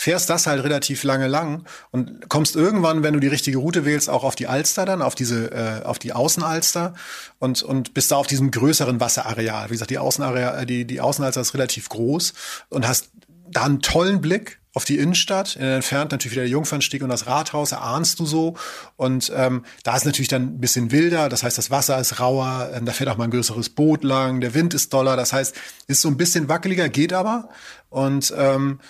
Fährst das halt relativ lange lang und kommst irgendwann, wenn du die richtige Route wählst, auch auf die Alster dann, auf diese, äh, auf die Außenalster und, und bist da auf diesem größeren Wasserareal. Wie gesagt, die Außenareal, äh, die, die Außenalster ist relativ groß und hast da einen tollen Blick auf die Innenstadt, in der entfernt natürlich wieder der Jungfernstieg und das Rathaus, erahnst du so. Und ähm, da ist natürlich dann ein bisschen wilder, das heißt, das Wasser ist rauer, ähm, da fährt auch mal ein größeres Boot lang, der Wind ist doller, das heißt, ist so ein bisschen wackeliger, geht aber. Und ähm,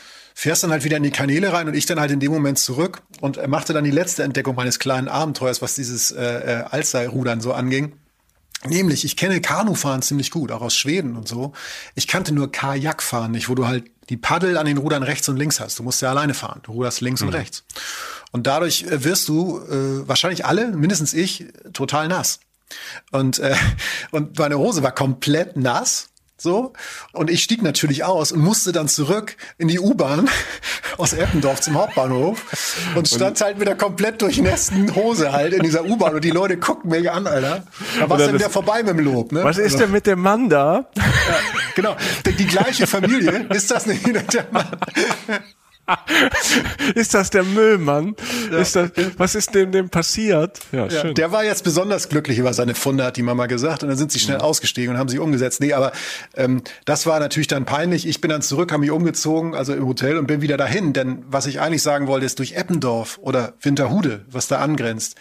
fährst dann halt wieder in die Kanäle rein und ich dann halt in dem Moment zurück und machte dann die letzte Entdeckung meines kleinen Abenteuers, was dieses äh, äh, Alster-Rudern so anging. Nämlich, ich kenne Kanufahren ziemlich gut, auch aus Schweden und so. Ich kannte nur Kajakfahren nicht, wo du halt die Paddel an den Rudern rechts und links hast. Du musst ja alleine fahren. Du ruderst links und rechts. Und dadurch äh, wirst du äh, wahrscheinlich alle, mindestens ich, total nass. Und, äh, und meine Hose war komplett nass. So. Und ich stieg natürlich aus und musste dann zurück in die U-Bahn aus Eppendorf zum Hauptbahnhof und stand halt mit der komplett durchnässten Hose halt in dieser U-Bahn und die Leute guckten mich an, Alter. Da war's Oder dann das- wieder vorbei mit dem Lob, ne? Was ist Also, denn mit dem Mann da? Genau. Die, die gleiche Familie. Ist das nicht wieder der Mann? ist das der Müllmann? Ist das, was ist dem dem passiert? Ja, Ja, schön. der war jetzt besonders glücklich über seine Funde, hat die Mama gesagt. Und dann sind sie schnell ausgestiegen und haben sich umgesetzt. Nee, aber ähm, das war natürlich dann peinlich. Ich bin dann zurück, habe mich umgezogen, also im Hotel und bin wieder dahin. Denn was ich eigentlich sagen wollte, ist durch Eppendorf oder Winterhude, was da angrenzt,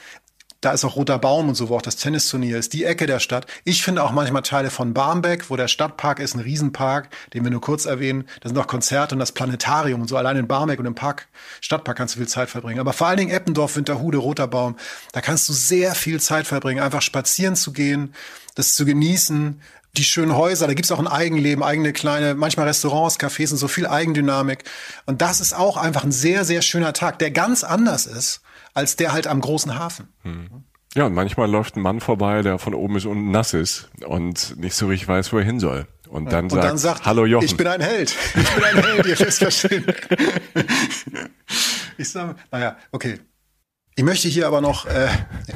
da ist auch Roter Baum und so, wo auch das Tennisturnier ist, die Ecke der Stadt. Ich finde auch manchmal Teile von Barmbek, wo der Stadtpark ist, ein Riesenpark, den wir nur kurz erwähnen. Da sind auch Konzerte und das Planetarium und so. Allein in Barmbek und im Park, Stadtpark kannst du viel Zeit verbringen. Aber vor allen Dingen Eppendorf, Winterhude, Roter Baum, da kannst du sehr viel Zeit verbringen, einfach spazieren zu gehen, das zu genießen. Die schönen Häuser, da gibt's auch ein Eigenleben, eigene kleine, manchmal Restaurants, Cafés und so viel Eigendynamik. Und das ist auch einfach ein sehr, sehr schöner Tag, der ganz anders ist als der halt am großen Hafen. Ja, und manchmal läuft ein Mann vorbei, der von oben bis unten nass ist und nicht so richtig weiß, wo er hin soll. Und dann, Und sagt, dann sagt, Hallo Jochen. ich bin ein Held. Ich bin ein Held, ihr wisst verstehen. Ich sage, naja, okay. Ich möchte hier aber noch, äh,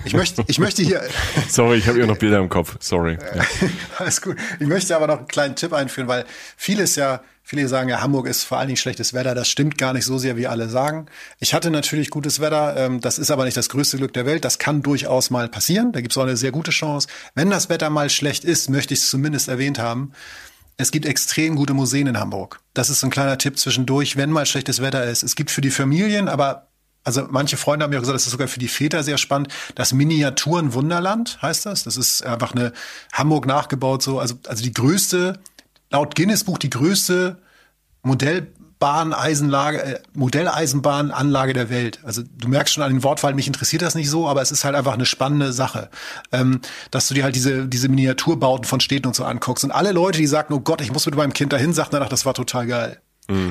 ich möchte, ich möchte hier, Sorry, ich habe hier noch Bilder im Kopf. Sorry. Ja. alles gut. Ich möchte aber noch einen kleinen Tipp einführen, weil vieles ja, viele sagen ja, Hamburg ist vor allen Dingen schlechtes Wetter. Das stimmt gar nicht so sehr, wie alle sagen. Ich hatte natürlich gutes Wetter. Ähm, das ist aber nicht das größte Glück der Welt. Das kann durchaus mal passieren. Da gibt es auch eine sehr gute Chance. Wenn das Wetter mal schlecht ist, möchte ich es zumindest erwähnt haben. Es gibt extrem gute Museen in Hamburg. Das ist so ein kleiner Tipp zwischendurch, wenn mal schlechtes Wetter ist. Es gibt für die Familien, aber also manche Freunde haben mir gesagt, das ist sogar für die Väter sehr spannend. Das Miniaturen Wunderland heißt das. Das ist einfach eine Hamburg nachgebaut so. Also, also die größte, laut Guinness Buch die größte Modellbahneisenlage, äh, Modelleisenbahnanlage der Welt. Also du merkst schon an den Wortwahl, mich interessiert das nicht so, aber es ist halt einfach eine spannende Sache, ähm, dass du dir halt diese diese Miniaturbauten von Städten und so anguckst. Und alle Leute, die sagen, oh Gott, ich muss mit meinem Kind dahin, sagen danach, das war total geil.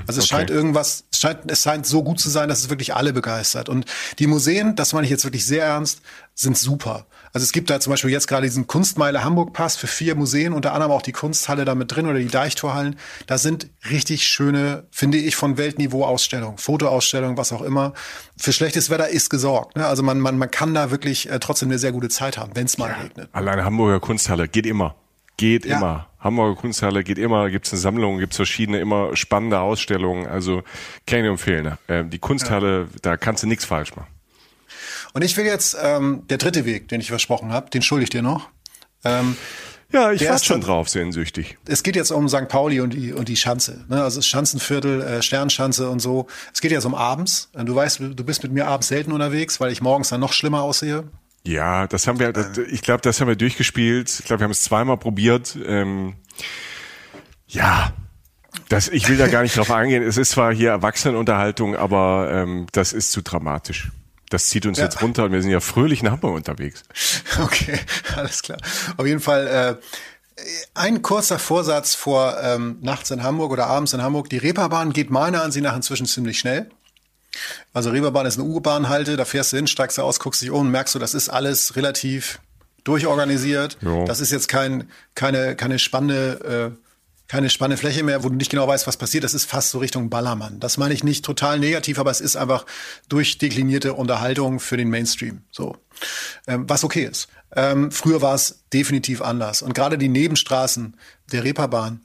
Also es okay. scheint irgendwas, es scheint, es scheint so gut zu sein, dass es wirklich alle begeistert. Und die Museen, das meine ich jetzt wirklich sehr ernst, sind super. Also es gibt da zum Beispiel jetzt gerade diesen Kunstmeile Hamburg Pass für vier Museen, unter anderem auch die Kunsthalle da mit drin oder die Deichtorhallen. Da sind richtig schöne, finde ich, von Weltniveau Ausstellungen, Fotoausstellungen, was auch immer. Für schlechtes Wetter ist gesorgt. Ne? Also man, man, man kann da wirklich äh, trotzdem eine sehr gute Zeit haben, wenn es mal ja. regnet. Alleine Hamburger Kunsthalle geht immer. Geht ja. immer. Hamburger Kunsthalle geht immer, gibt es eine Sammlung, gibt es verschiedene, immer spannende Ausstellungen. Also kann ich empfehlen. Ähm, die Kunsthalle, ja. da kannst du nichts falsch machen. Und ich will jetzt ähm, der dritte Weg, den ich versprochen habe, den schulde ich dir noch. Ähm, ja, ich warte schon drauf, sehnsüchtig. Es geht jetzt um St. Pauli und die, und die Schanze. Ne? Also das Schanzenviertel, äh, Sternschanze und so. Es geht jetzt um abends. Du weißt, du bist mit mir abends selten unterwegs, weil ich morgens dann noch schlimmer aussehe. Ja, das haben wir, das, ich glaube, das haben wir durchgespielt. Ich glaube, wir haben es zweimal probiert. Ähm, ja, das, ich will da gar nicht drauf eingehen. Es ist zwar hier Erwachsenenunterhaltung, aber ähm, das ist zu dramatisch. Das zieht uns ja. jetzt runter und wir sind ja fröhlich in Hamburg unterwegs. Okay, alles klar. Auf jeden Fall äh, ein kurzer Vorsatz vor ähm, nachts in Hamburg oder abends in Hamburg. Die Reeperbahn geht meiner Ansicht nach inzwischen ziemlich schnell. Also Reeperbahn ist eine U-Bahn-Halte, da fährst du hin, steigst du aus, guckst dich um, merkst du, das ist alles relativ durchorganisiert. Jo. Das ist jetzt kein, keine, keine spannende äh, keine spannende Fläche mehr, wo du nicht genau weißt, was passiert. Das ist fast so Richtung Ballermann. Das meine ich nicht total negativ, aber es ist einfach durchdeklinierte Unterhaltung für den Mainstream. So, ähm, was okay ist. Ähm, früher war es definitiv anders. Und gerade die Nebenstraßen der Reeperbahn,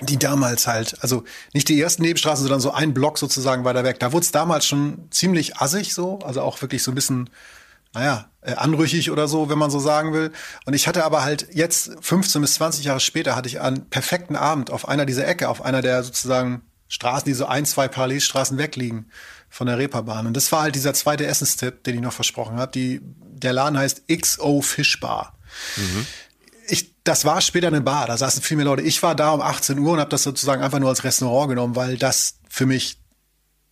die damals halt, also nicht die ersten Nebenstraßen, sondern so ein Block sozusagen weiter weg, da wurde es damals schon ziemlich assig so, also auch wirklich so ein bisschen naja, äh, anrüchig oder so, wenn man so sagen will. Und ich hatte aber halt jetzt, 15 bis 20 Jahre später, hatte ich einen perfekten Abend auf einer dieser Ecke, auf einer der sozusagen Straßen, die so ein, zwei Parallelstraßen wegliegen von der Reeperbahn. Und das war halt dieser zweite Essenstipp, den ich noch versprochen habe. Die, der Laden heißt XO Fischbar. Mhm. Das war später eine Bar, da saßen viel mehr Leute. Ich war da um 18 Uhr und habe das sozusagen einfach nur als Restaurant genommen, weil das für mich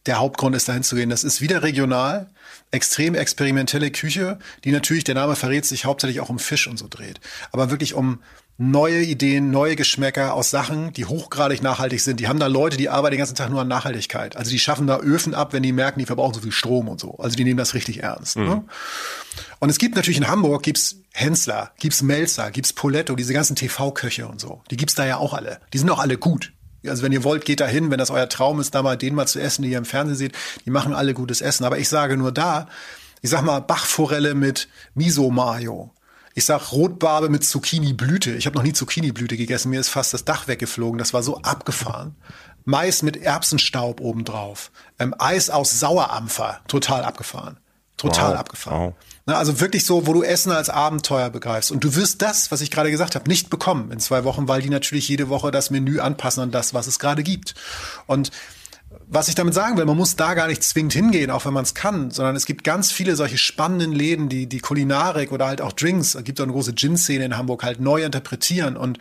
der Hauptgrund ist, dahin zu gehen. Das ist wieder regional, extrem experimentelle Küche, die natürlich, der Name verrät, sich hauptsächlich auch um Fisch und so dreht. Aber wirklich um neue Ideen, neue Geschmäcker aus Sachen, die hochgradig nachhaltig sind. Die haben da Leute, die arbeiten den ganzen Tag nur an Nachhaltigkeit. Also die schaffen da Öfen ab, wenn die merken, die verbrauchen so viel Strom und so. Also die nehmen das richtig ernst. Mhm. Ne? Und es gibt natürlich in Hamburg gibt's Hensler, gibt's Melzer, gibt's Poletto, diese ganzen TV-Köche und so. Die gibt's da ja auch alle. Die sind auch alle gut. Also wenn ihr wollt, geht da hin, wenn das euer Traum ist, da mal den mal zu essen, die ihr im Fernsehen seht. Die machen alle gutes Essen. Aber ich sage nur da, ich sag mal Bachforelle mit Miso-Mayo. Ich sag Rotbarbe mit Zucchini-Blüte. Ich habe noch nie Zucchini-Blüte gegessen. Mir ist fast das Dach weggeflogen. Das war so abgefahren. Mais mit Erbsenstaub obendrauf. Ähm, Eis aus Sauerampfer. Total abgefahren. Total wow. abgefahren. Wow. Na, also wirklich so, wo du Essen als Abenteuer begreifst. Und du wirst das, was ich gerade gesagt habe, nicht bekommen in zwei Wochen, weil die natürlich jede Woche das Menü anpassen an das, was es gerade gibt. Und was ich damit sagen will, man muss da gar nicht zwingend hingehen, auch wenn man es kann, sondern es gibt ganz viele solche spannenden Läden, die die Kulinarik oder halt auch Drinks, es gibt auch eine große Gin-Szene in Hamburg, halt neu interpretieren. Und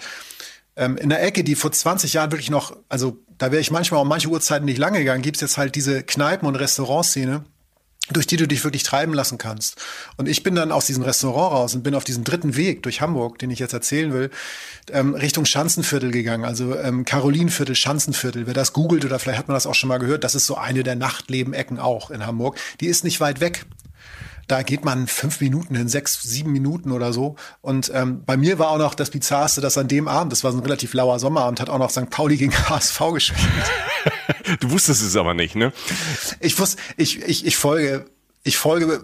ähm, in der Ecke, die vor 20 Jahren wirklich noch, also da wäre ich manchmal um manche Uhrzeiten nicht lange gegangen, gibt's jetzt halt diese Kneipen- und Restaurantszene, durch die du dich wirklich treiben lassen kannst. Und ich bin dann aus diesem Restaurant raus und bin auf diesem dritten Weg durch Hamburg, den ich jetzt erzählen will, ähm, Richtung Schanzenviertel gegangen, also ähm, Karolinviertel, Schanzenviertel. Wer das googelt oder vielleicht hat man das auch schon mal gehört, das ist so eine der Nachtleben-Ecken auch in Hamburg. Die ist nicht weit weg. Da geht man fünf Minuten hin, sechs, sieben Minuten oder so. Und ähm, bei mir war auch noch das Bizarrste, dass an dem Abend, das war so ein relativ lauer Sommerabend, hat auch noch St. Pauli gegen HSV gespielt. du wusstest es aber nicht, ne? Ich wusste, ich, ich, ich folge, ich folge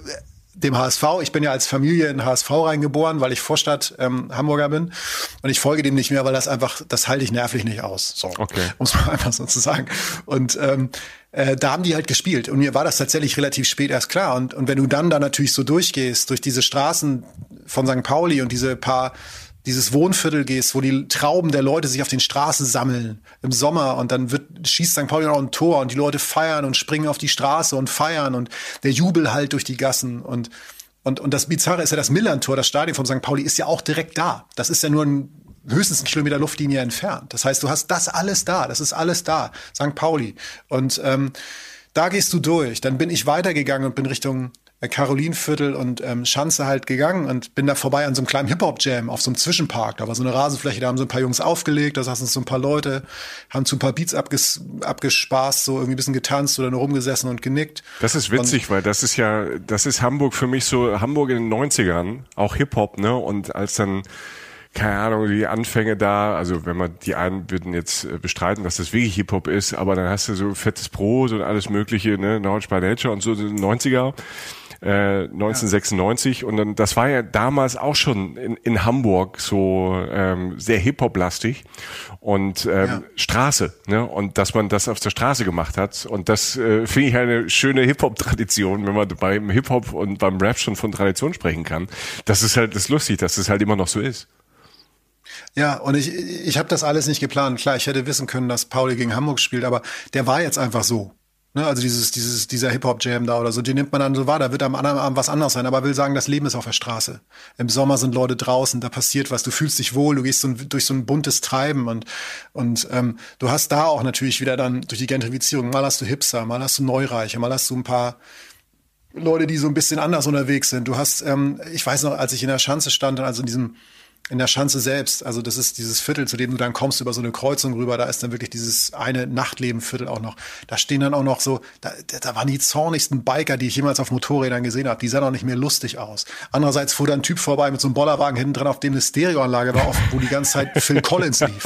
dem HSV. Ich bin ja als Familie in HSV reingeboren, weil ich Vorstadt ähm, Hamburger bin. Und ich folge dem nicht mehr, weil das einfach, das halte ich nervlich nicht aus. So, okay. um es mal einfach so zu sagen. Und ähm, äh, da haben die halt gespielt. Und mir war das tatsächlich relativ spät erst klar. Und, und wenn du dann da natürlich so durchgehst, durch diese Straßen von St. Pauli und diese paar dieses Wohnviertel gehst, wo die Trauben der Leute sich auf den Straßen sammeln im Sommer und dann wird, schießt St. Pauli noch ein Tor und die Leute feiern und springen auf die Straße und feiern und der Jubel halt durch die Gassen und und, und das Bizarre ist ja das Millantor, das Stadion von St. Pauli ist ja auch direkt da. Das ist ja nur ein, höchstens ein Kilometer Luftlinie entfernt. Das heißt, du hast das alles da, das ist alles da, St. Pauli. Und ähm, da gehst du durch. Dann bin ich weitergegangen und bin Richtung Karolinviertel und ähm, Schanze halt gegangen und bin da vorbei an so einem kleinen Hip-Hop-Jam auf so einem Zwischenpark. Da war so eine Rasenfläche, da haben so ein paar Jungs aufgelegt, da saßen so ein paar Leute, haben zu ein paar Beats abges abgespaßt, so irgendwie ein bisschen getanzt oder nur rumgesessen und genickt. Das ist witzig, und weil das ist ja, das ist Hamburg für mich so, Hamburg in den 90ern, auch Hip-Hop, ne? Und als dann keine Ahnung, die Anfänge da, also wenn man die einen würden jetzt äh, bestreiten, dass das wirklich Hip-Hop ist, aber dann hast du so fettes Brot und alles mögliche, ne, Knowledge by Nature und so, 90er. 1996 ja. und dann das war ja damals auch schon in, in Hamburg so ähm, sehr Hip-Hop-lastig und ähm, ja. Straße, ne? Und dass man das auf der Straße gemacht hat und das äh, finde ich eine schöne Hip-Hop-Tradition, wenn man beim Hip-Hop und beim Rap schon von Tradition sprechen kann. Das ist halt das ist lustig, dass es halt immer noch so ist. Ja, und ich, ich habe das alles nicht geplant. Klar, ich hätte wissen können, dass Pauli gegen Hamburg spielt, aber der war jetzt einfach so. Ne, also dieses, dieses, dieser Hip-Hop-Jam da oder so, den nimmt man dann so wahr, da wird am anderen Abend was anderes sein, aber will sagen, das Leben ist auf der Straße. Im Sommer sind Leute draußen, da passiert was, du fühlst dich wohl, du gehst so ein, durch so ein buntes Treiben und, und ähm, du hast da auch natürlich wieder dann durch die Gentrifizierung, mal hast du Hipster, mal hast du Neureiche, mal hast du ein paar Leute, die so ein bisschen anders unterwegs sind. Du hast, ähm, ich weiß noch, als ich in der Schanze stand, also in diesem in der Schanze selbst, also das ist dieses Viertel, zu dem du dann kommst über so eine Kreuzung rüber, da ist dann wirklich dieses eine Nachtlebenviertel auch noch. Da stehen dann auch noch so, da, da waren die zornigsten Biker, die ich jemals auf Motorrädern gesehen habe. Die sahen auch nicht mehr lustig aus. Andererseits fuhr da ein Typ vorbei mit so einem Bollerwagen hinten dran, auf dem eine Stereoanlage war, wo die ganze Zeit Phil Collins lief.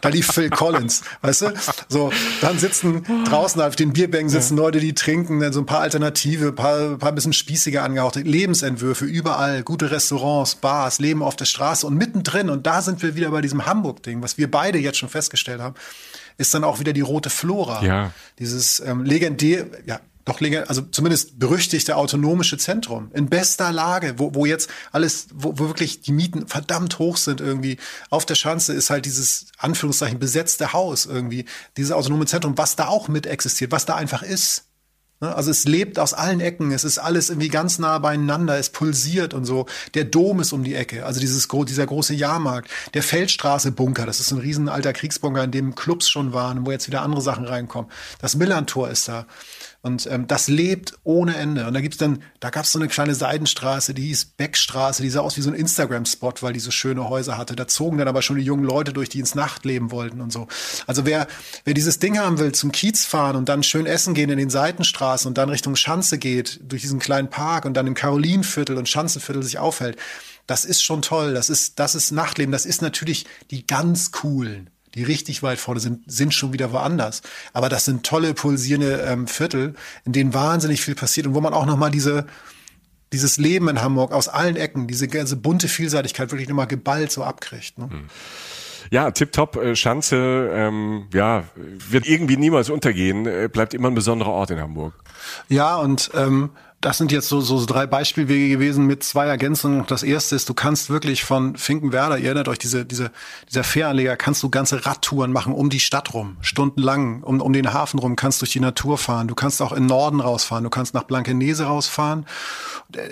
Da lief Phil Collins, weißt du? So, dann sitzen draußen auf den Bierbänken sitzen ja. Leute, die trinken, dann so ein paar Alternative, paar, paar bisschen spießiger angehauchte Lebensentwürfe überall, gute Restaurants, Bars, Leben auf der Straße und mittendrin, und da sind wir wieder bei diesem Hamburg-Ding, was wir beide jetzt schon festgestellt haben, ist dann auch wieder die rote Flora. Ja. Dieses ähm, legendär, ja, doch also zumindest berüchtigte autonomische Zentrum in bester Lage, wo, wo jetzt alles, wo, wo wirklich die Mieten verdammt hoch sind irgendwie. Auf der Schanze ist halt dieses Anführungszeichen besetzte Haus irgendwie, dieses autonome Zentrum, was da auch mit existiert, was da einfach ist. Ne? Also es lebt aus allen Ecken, es ist alles irgendwie ganz nah beieinander, es pulsiert und so. Der Dom ist um die Ecke, also dieses, dieser große Jahrmarkt. Der Feldstraße-Bunker, das ist ein riesen alter Kriegsbunker, in dem Clubs schon waren, wo jetzt wieder andere Sachen reinkommen. Das Millantor ist da. Und ähm, das lebt ohne Ende. Und da gibt's dann, da gab's so eine kleine Seidenstraße, die hieß Beckstraße, die sah aus wie so ein Instagram-Spot, weil die so schöne Häuser hatte. Da zogen dann aber schon die jungen Leute durch, die ins Nachtleben wollten und so. Also wer, wer dieses Ding haben will, zum Kiez fahren und dann schön essen gehen in den Seitenstraßen und dann Richtung Schanze geht, durch diesen kleinen Park und dann im Karolinviertel und Schanzenviertel sich aufhält, das ist schon toll. Das ist, das ist Nachtleben. Das ist natürlich die ganz coolen die richtig weit vorne sind, sind schon wieder woanders. Aber das sind tolle, pulsierende ähm, Viertel, in denen wahnsinnig viel passiert und wo man auch nochmal diese, dieses Leben in Hamburg aus allen Ecken, diese ganze bunte Vielseitigkeit wirklich nochmal geballt so abkriegt. Ne? Hm. Ja, tipptopp, äh, Schanze, ähm, ja, wird irgendwie niemals untergehen, äh, bleibt immer ein besonderer Ort in Hamburg. Ja, und ähm, das sind jetzt so, so drei Beispielwege gewesen mit zwei Ergänzungen. Das erste ist, du kannst wirklich von Finkenwerder, ihr erinnert euch, diese, diese, dieser Fähranleger, kannst du ganze Radtouren machen um die Stadt rum, stundenlang, um, um den Hafen rum, kannst durch die Natur fahren. Du kannst auch in Norden rausfahren, du kannst nach Blankenese rausfahren.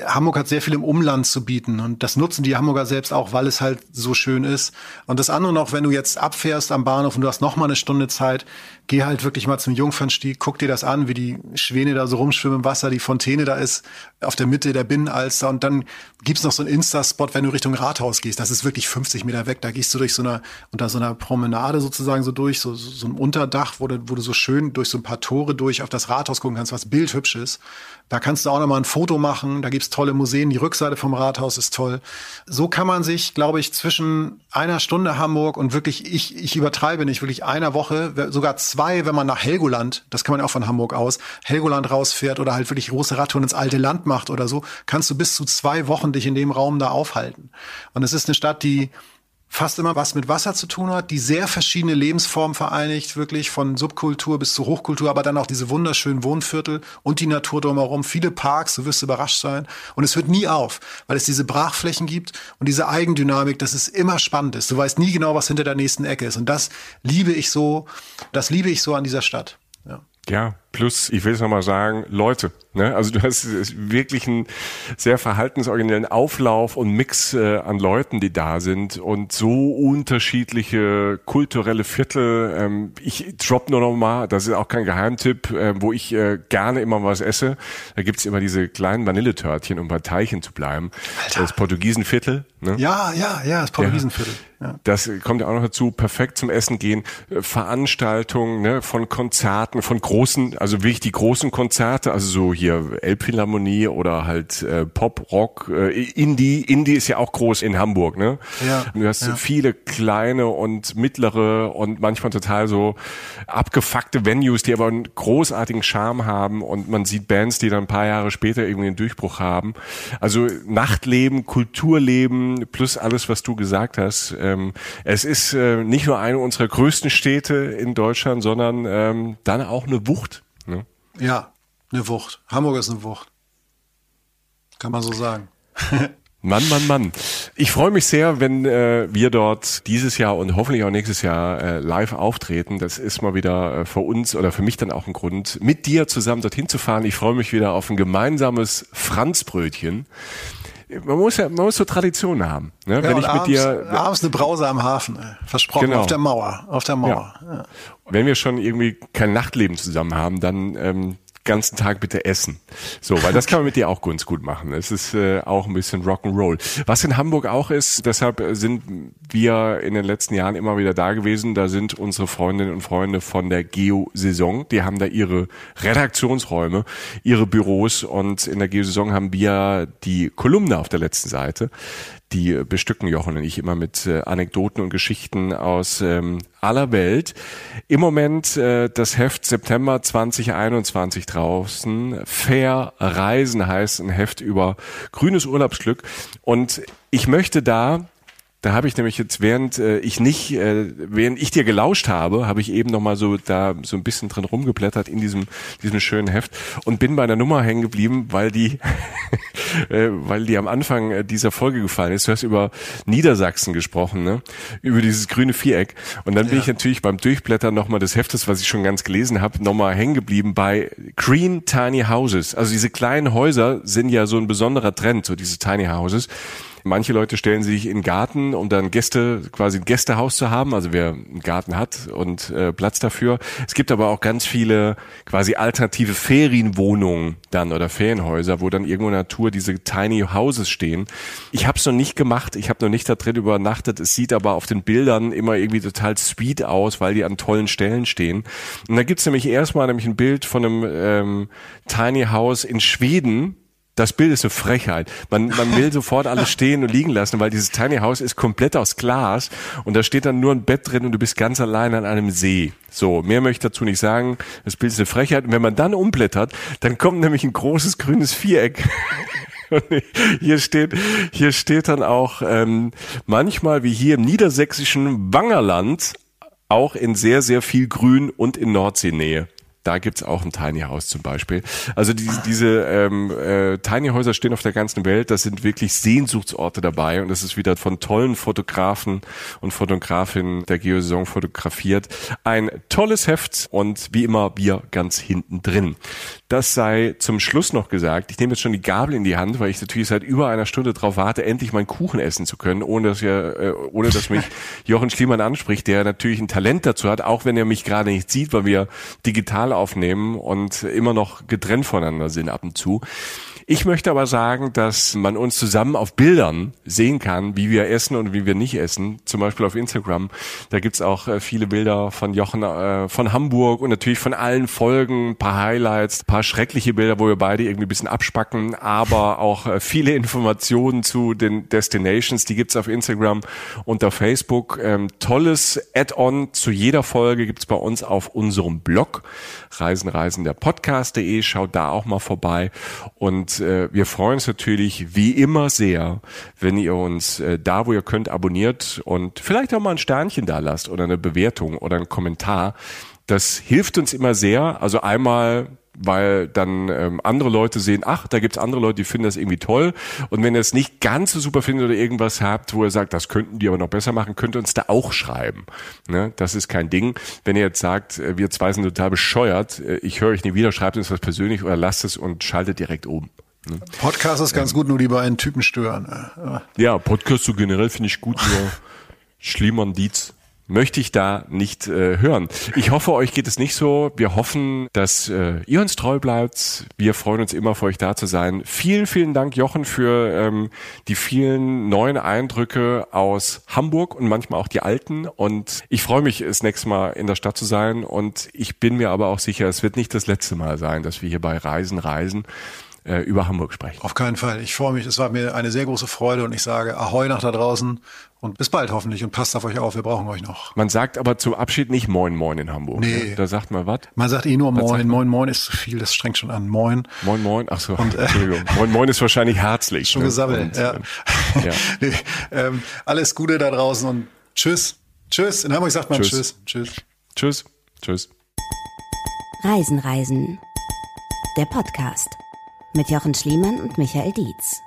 Hamburg hat sehr viel im Umland zu bieten und das nutzen die Hamburger selbst auch, weil es halt so schön ist. Und das andere noch, wenn du jetzt abfährst am Bahnhof und du hast noch mal eine Stunde Zeit, geh halt wirklich mal zum Jungfernstieg, guck dir das an, wie die Schwäne da so rumschwimmen im Wasser, die Fontäne da ist, auf der Mitte der Binnenalster und dann gibt's noch so einen Insta-Spot, wenn du Richtung Rathaus gehst. Das ist wirklich 50 Meter weg. Da gehst du durch so einer, unter so einer Promenade sozusagen so durch, so, so, ein Unterdach, wo du, wo du so schön durch so ein paar Tore durch auf das Rathaus gucken kannst, was bildhübsch ist. Da kannst du auch noch mal ein Foto machen. Da gibt's tolle Museen. Die Rückseite vom Rathaus ist toll. So kann man sich, glaube ich, zwischen einer Stunde Hamburg und wirklich, ich, ich übertreibe nicht, wirklich einer Woche, sogar zwei, wenn man nach Helgoland, das kann man auch von Hamburg aus, Helgoland rausfährt oder halt wirklich große Radtouren ins alte Land macht oder so, kannst du bis zu zwei Wochen dich in dem Raum da aufhalten. Und es ist eine Stadt, die fast immer was mit Wasser zu tun hat, die sehr verschiedene Lebensformen vereinigt, wirklich von Subkultur bis zu Hochkultur, aber dann auch diese wunderschönen Wohnviertel und die Natur drumherum, viele Parks, du wirst überrascht sein. Und es hört nie auf, weil es diese Brachflächen gibt und diese Eigendynamik, dass es immer spannend ist. Du weißt nie genau, was hinter der nächsten Ecke ist. Und das liebe ich so, das liebe ich so an dieser Stadt. Ja. Ja, plus, ich will es nochmal sagen, Leute. Ne? Also du hast wirklich einen sehr verhaltensoriginellen Auflauf und Mix äh, an Leuten, die da sind und so unterschiedliche kulturelle Viertel. Ähm, ich drop nur noch mal, das ist auch kein Geheimtipp, äh, wo ich äh, gerne immer was esse. Da gibt's immer diese kleinen Vanilletörtchen, um bei Teilchen zu bleiben. Alter. Das Portugiesenviertel. Ne? Ja, ja, ja, das Portugiesenviertel. Ja. Ja. Das kommt ja auch noch dazu, perfekt zum Essen gehen, äh, Veranstaltungen ne, von Konzerten, von großen, also wirklich die großen Konzerte, also so hier Elbphilharmonie oder halt äh, Pop, Rock, äh, Indie. Indie ist ja auch groß in Hamburg, ne? Ja. Du hast ja. viele kleine und mittlere und manchmal total so abgefuckte Venues, die aber einen großartigen Charme haben und man sieht Bands, die dann ein paar Jahre später irgendwie einen Durchbruch haben. Also Nachtleben, Kulturleben plus alles, was du gesagt hast. Äh, ähm, es ist äh, nicht nur eine unserer größten Städte in Deutschland, sondern ähm, dann auch eine Wucht. Ne? Ja, eine Wucht. Hamburg ist eine Wucht. Kann man so sagen. Mann, Mann, Mann. Ich freue mich sehr, wenn äh, wir dort dieses Jahr und hoffentlich auch nächstes Jahr äh, live auftreten. Das ist mal wieder äh, für uns oder für mich dann auch ein Grund, mit dir zusammen dorthin zu fahren. Ich freue mich wieder auf ein gemeinsames Franzbrötchen man muss ja, man muss so Traditionen haben. Ne? Ja, Wenn ich abends, mit dir abends eine Brause am Hafen, versprochen genau. auf der Mauer, auf der Mauer. Ja. Ja. Wenn wir schon irgendwie kein Nachtleben zusammen haben, dann ähm, ganzen Tag bitte essen. So, weil das kann man mit dir auch ganz gut machen. Es ist äh, auch ein bisschen Rock'n'Roll. Was in Hamburg auch ist, deshalb sind wir in den letzten Jahren immer wieder da gewesen. Da sind unsere Freundinnen und Freunde von der Geo-Saison. Die haben da ihre Redaktionsräume, ihre Büros und in der Geo-Saison haben wir die Kolumne auf der letzten Seite die bestücken Jochen und ich immer mit äh, Anekdoten und Geschichten aus ähm, aller Welt. Im Moment äh, das Heft September 2021 draußen. Fair Reisen heißt ein Heft über grünes Urlaubsglück. Und ich möchte da da habe ich nämlich jetzt, während äh, ich nicht, äh, während ich dir gelauscht habe, habe ich eben noch mal so da so ein bisschen drin rumgeblättert in diesem diesem schönen Heft und bin bei einer Nummer hängen geblieben, weil die, äh, weil die am Anfang äh, dieser Folge gefallen ist. Du hast über Niedersachsen gesprochen, ne? Über dieses grüne Viereck. Und dann bin ich natürlich beim Durchblättern noch mal des Heftes, was ich schon ganz gelesen habe, noch mal hängen geblieben bei Green Tiny Houses. Also diese kleinen Häuser sind ja so ein besonderer Trend, so diese Tiny Houses. Manche Leute stellen sich in den Garten, um dann Gäste, quasi ein Gästehaus zu haben, also wer einen Garten hat und äh, Platz dafür. Es gibt aber auch ganz viele quasi alternative Ferienwohnungen dann oder Ferienhäuser, wo dann irgendwo in der Natur diese Tiny Houses stehen. Ich habe es noch nicht gemacht, ich habe noch nicht da drin übernachtet. Es sieht aber auf den Bildern immer irgendwie total sweet aus, weil die an tollen Stellen stehen. Und da gibt's nämlich erstmal nämlich ein Bild von einem ähm, Tiny House in Schweden, das Bild ist eine Frechheit. Man, man will sofort alles stehen und liegen lassen, weil dieses Tiny House ist komplett aus Glas und da steht dann nur ein Bett drin und du bist ganz allein an einem See. So, mehr möchte ich dazu nicht sagen. Das Bild ist eine Frechheit. Und wenn man dann umblättert, dann kommt nämlich ein großes grünes Viereck. hier steht, hier steht dann auch ähm, manchmal wie hier im niedersächsischen Wangerland auch in sehr, sehr viel Grün und in Nordseenähe. Da gibt's auch ein Tiny House zum Beispiel. Also die, diese ähm, äh, Tiny Häuser stehen auf der ganzen Welt. Das sind wirklich Sehnsuchtsorte dabei und das ist wieder von tollen Fotografen und Fotografinnen der Geosaison fotografiert. Ein tolles Heft und wie immer wir ganz hinten drin. Das sei zum Schluss noch gesagt. Ich nehme jetzt schon die Gabel in die Hand, weil ich natürlich seit über einer Stunde darauf warte, endlich meinen Kuchen essen zu können, ohne dass ja, äh, ohne dass mich Jochen Schliemann anspricht, der natürlich ein Talent dazu hat, auch wenn er mich gerade nicht sieht, weil wir digital Kanal aufnehmen und immer noch getrennt voneinander sind ab und zu. Ich möchte aber sagen, dass man uns zusammen auf Bildern sehen kann, wie wir essen und wie wir nicht essen. Zum Beispiel auf Instagram. Da gibt's auch äh, viele Bilder von Jochen äh, von Hamburg und natürlich von allen Folgen, ein paar Highlights, ein paar schreckliche Bilder, wo wir beide irgendwie ein bisschen abspacken, aber auch äh, viele Informationen zu den Destinations, die gibt's auf Instagram und auf Facebook. Ähm, tolles Add-on zu jeder Folge gibt's bei uns auf unserem Blog reisenreisen der Podcast.de. Schaut da auch mal vorbei und äh, wir freuen uns natürlich wie immer sehr, wenn ihr uns äh, da, wo ihr könnt, abonniert und vielleicht auch mal ein Sternchen da lasst oder eine Bewertung oder einen Kommentar. Das hilft uns immer sehr. Also einmal weil dann ähm, andere Leute sehen, ach, da gibt's andere Leute, die finden das irgendwie toll. Und wenn ihr es nicht ganz so super findet oder irgendwas habt, wo ihr sagt, das könnten die aber noch besser machen, könnt ihr uns da auch schreiben. Ne? Das ist kein Ding. Wenn ihr jetzt sagt, äh, wir zwei sind total bescheuert, äh, ich höre euch nie wieder, schreibt uns was persönlich oder lasst es und schaltet direkt oben. Ne? Podcast ist ganz gut, nur die beiden Typen stören. Ja, Podcast so generell finde ich gut, nur Schliemann Dietz möchte ich da nicht äh, hören. Ich hoffe, euch geht es nicht so. Wir hoffen, dass äh, ihr uns treu bleibt. Wir freuen uns immer, für euch da zu sein. Vielen, vielen Dank, Jochen, für ähm, die vielen neuen Eindrücke aus Hamburg und manchmal auch die alten. Und ich freue mich, das nächste Mal in der Stadt zu sein. Und ich bin mir aber auch sicher, es wird nicht das letzte Mal sein, dass wir hier bei Reisen reisen äh, über Hamburg sprechen. Auf keinen Fall. Ich freue mich. Es war mir eine sehr große Freude und ich sage Ahoi nach da draußen und bis bald hoffentlich und passt auf euch auf. Wir brauchen euch noch. Man sagt aber zum Abschied nicht Moin Moin in Hamburg. Nee. Ne? Da sagt man was? Man sagt eh nur Moin. Moin Moin ist zu viel. Das strengt schon an. Moin. Moin Moin. Ach so. Und, äh, Entschuldigung. Moin Moin ist wahrscheinlich herzlich. Schon ne? gesammelt. Und, ja. Ähm, ja. nee, ähm, alles Gute da draußen und tschüss. Tschüss. In Hamburg sagt man tschüss. Tschüss. Tschüss. Tschüss. Reisen, Reisen. Der Podcast mit Jochen Schliemann und Michael Dietz.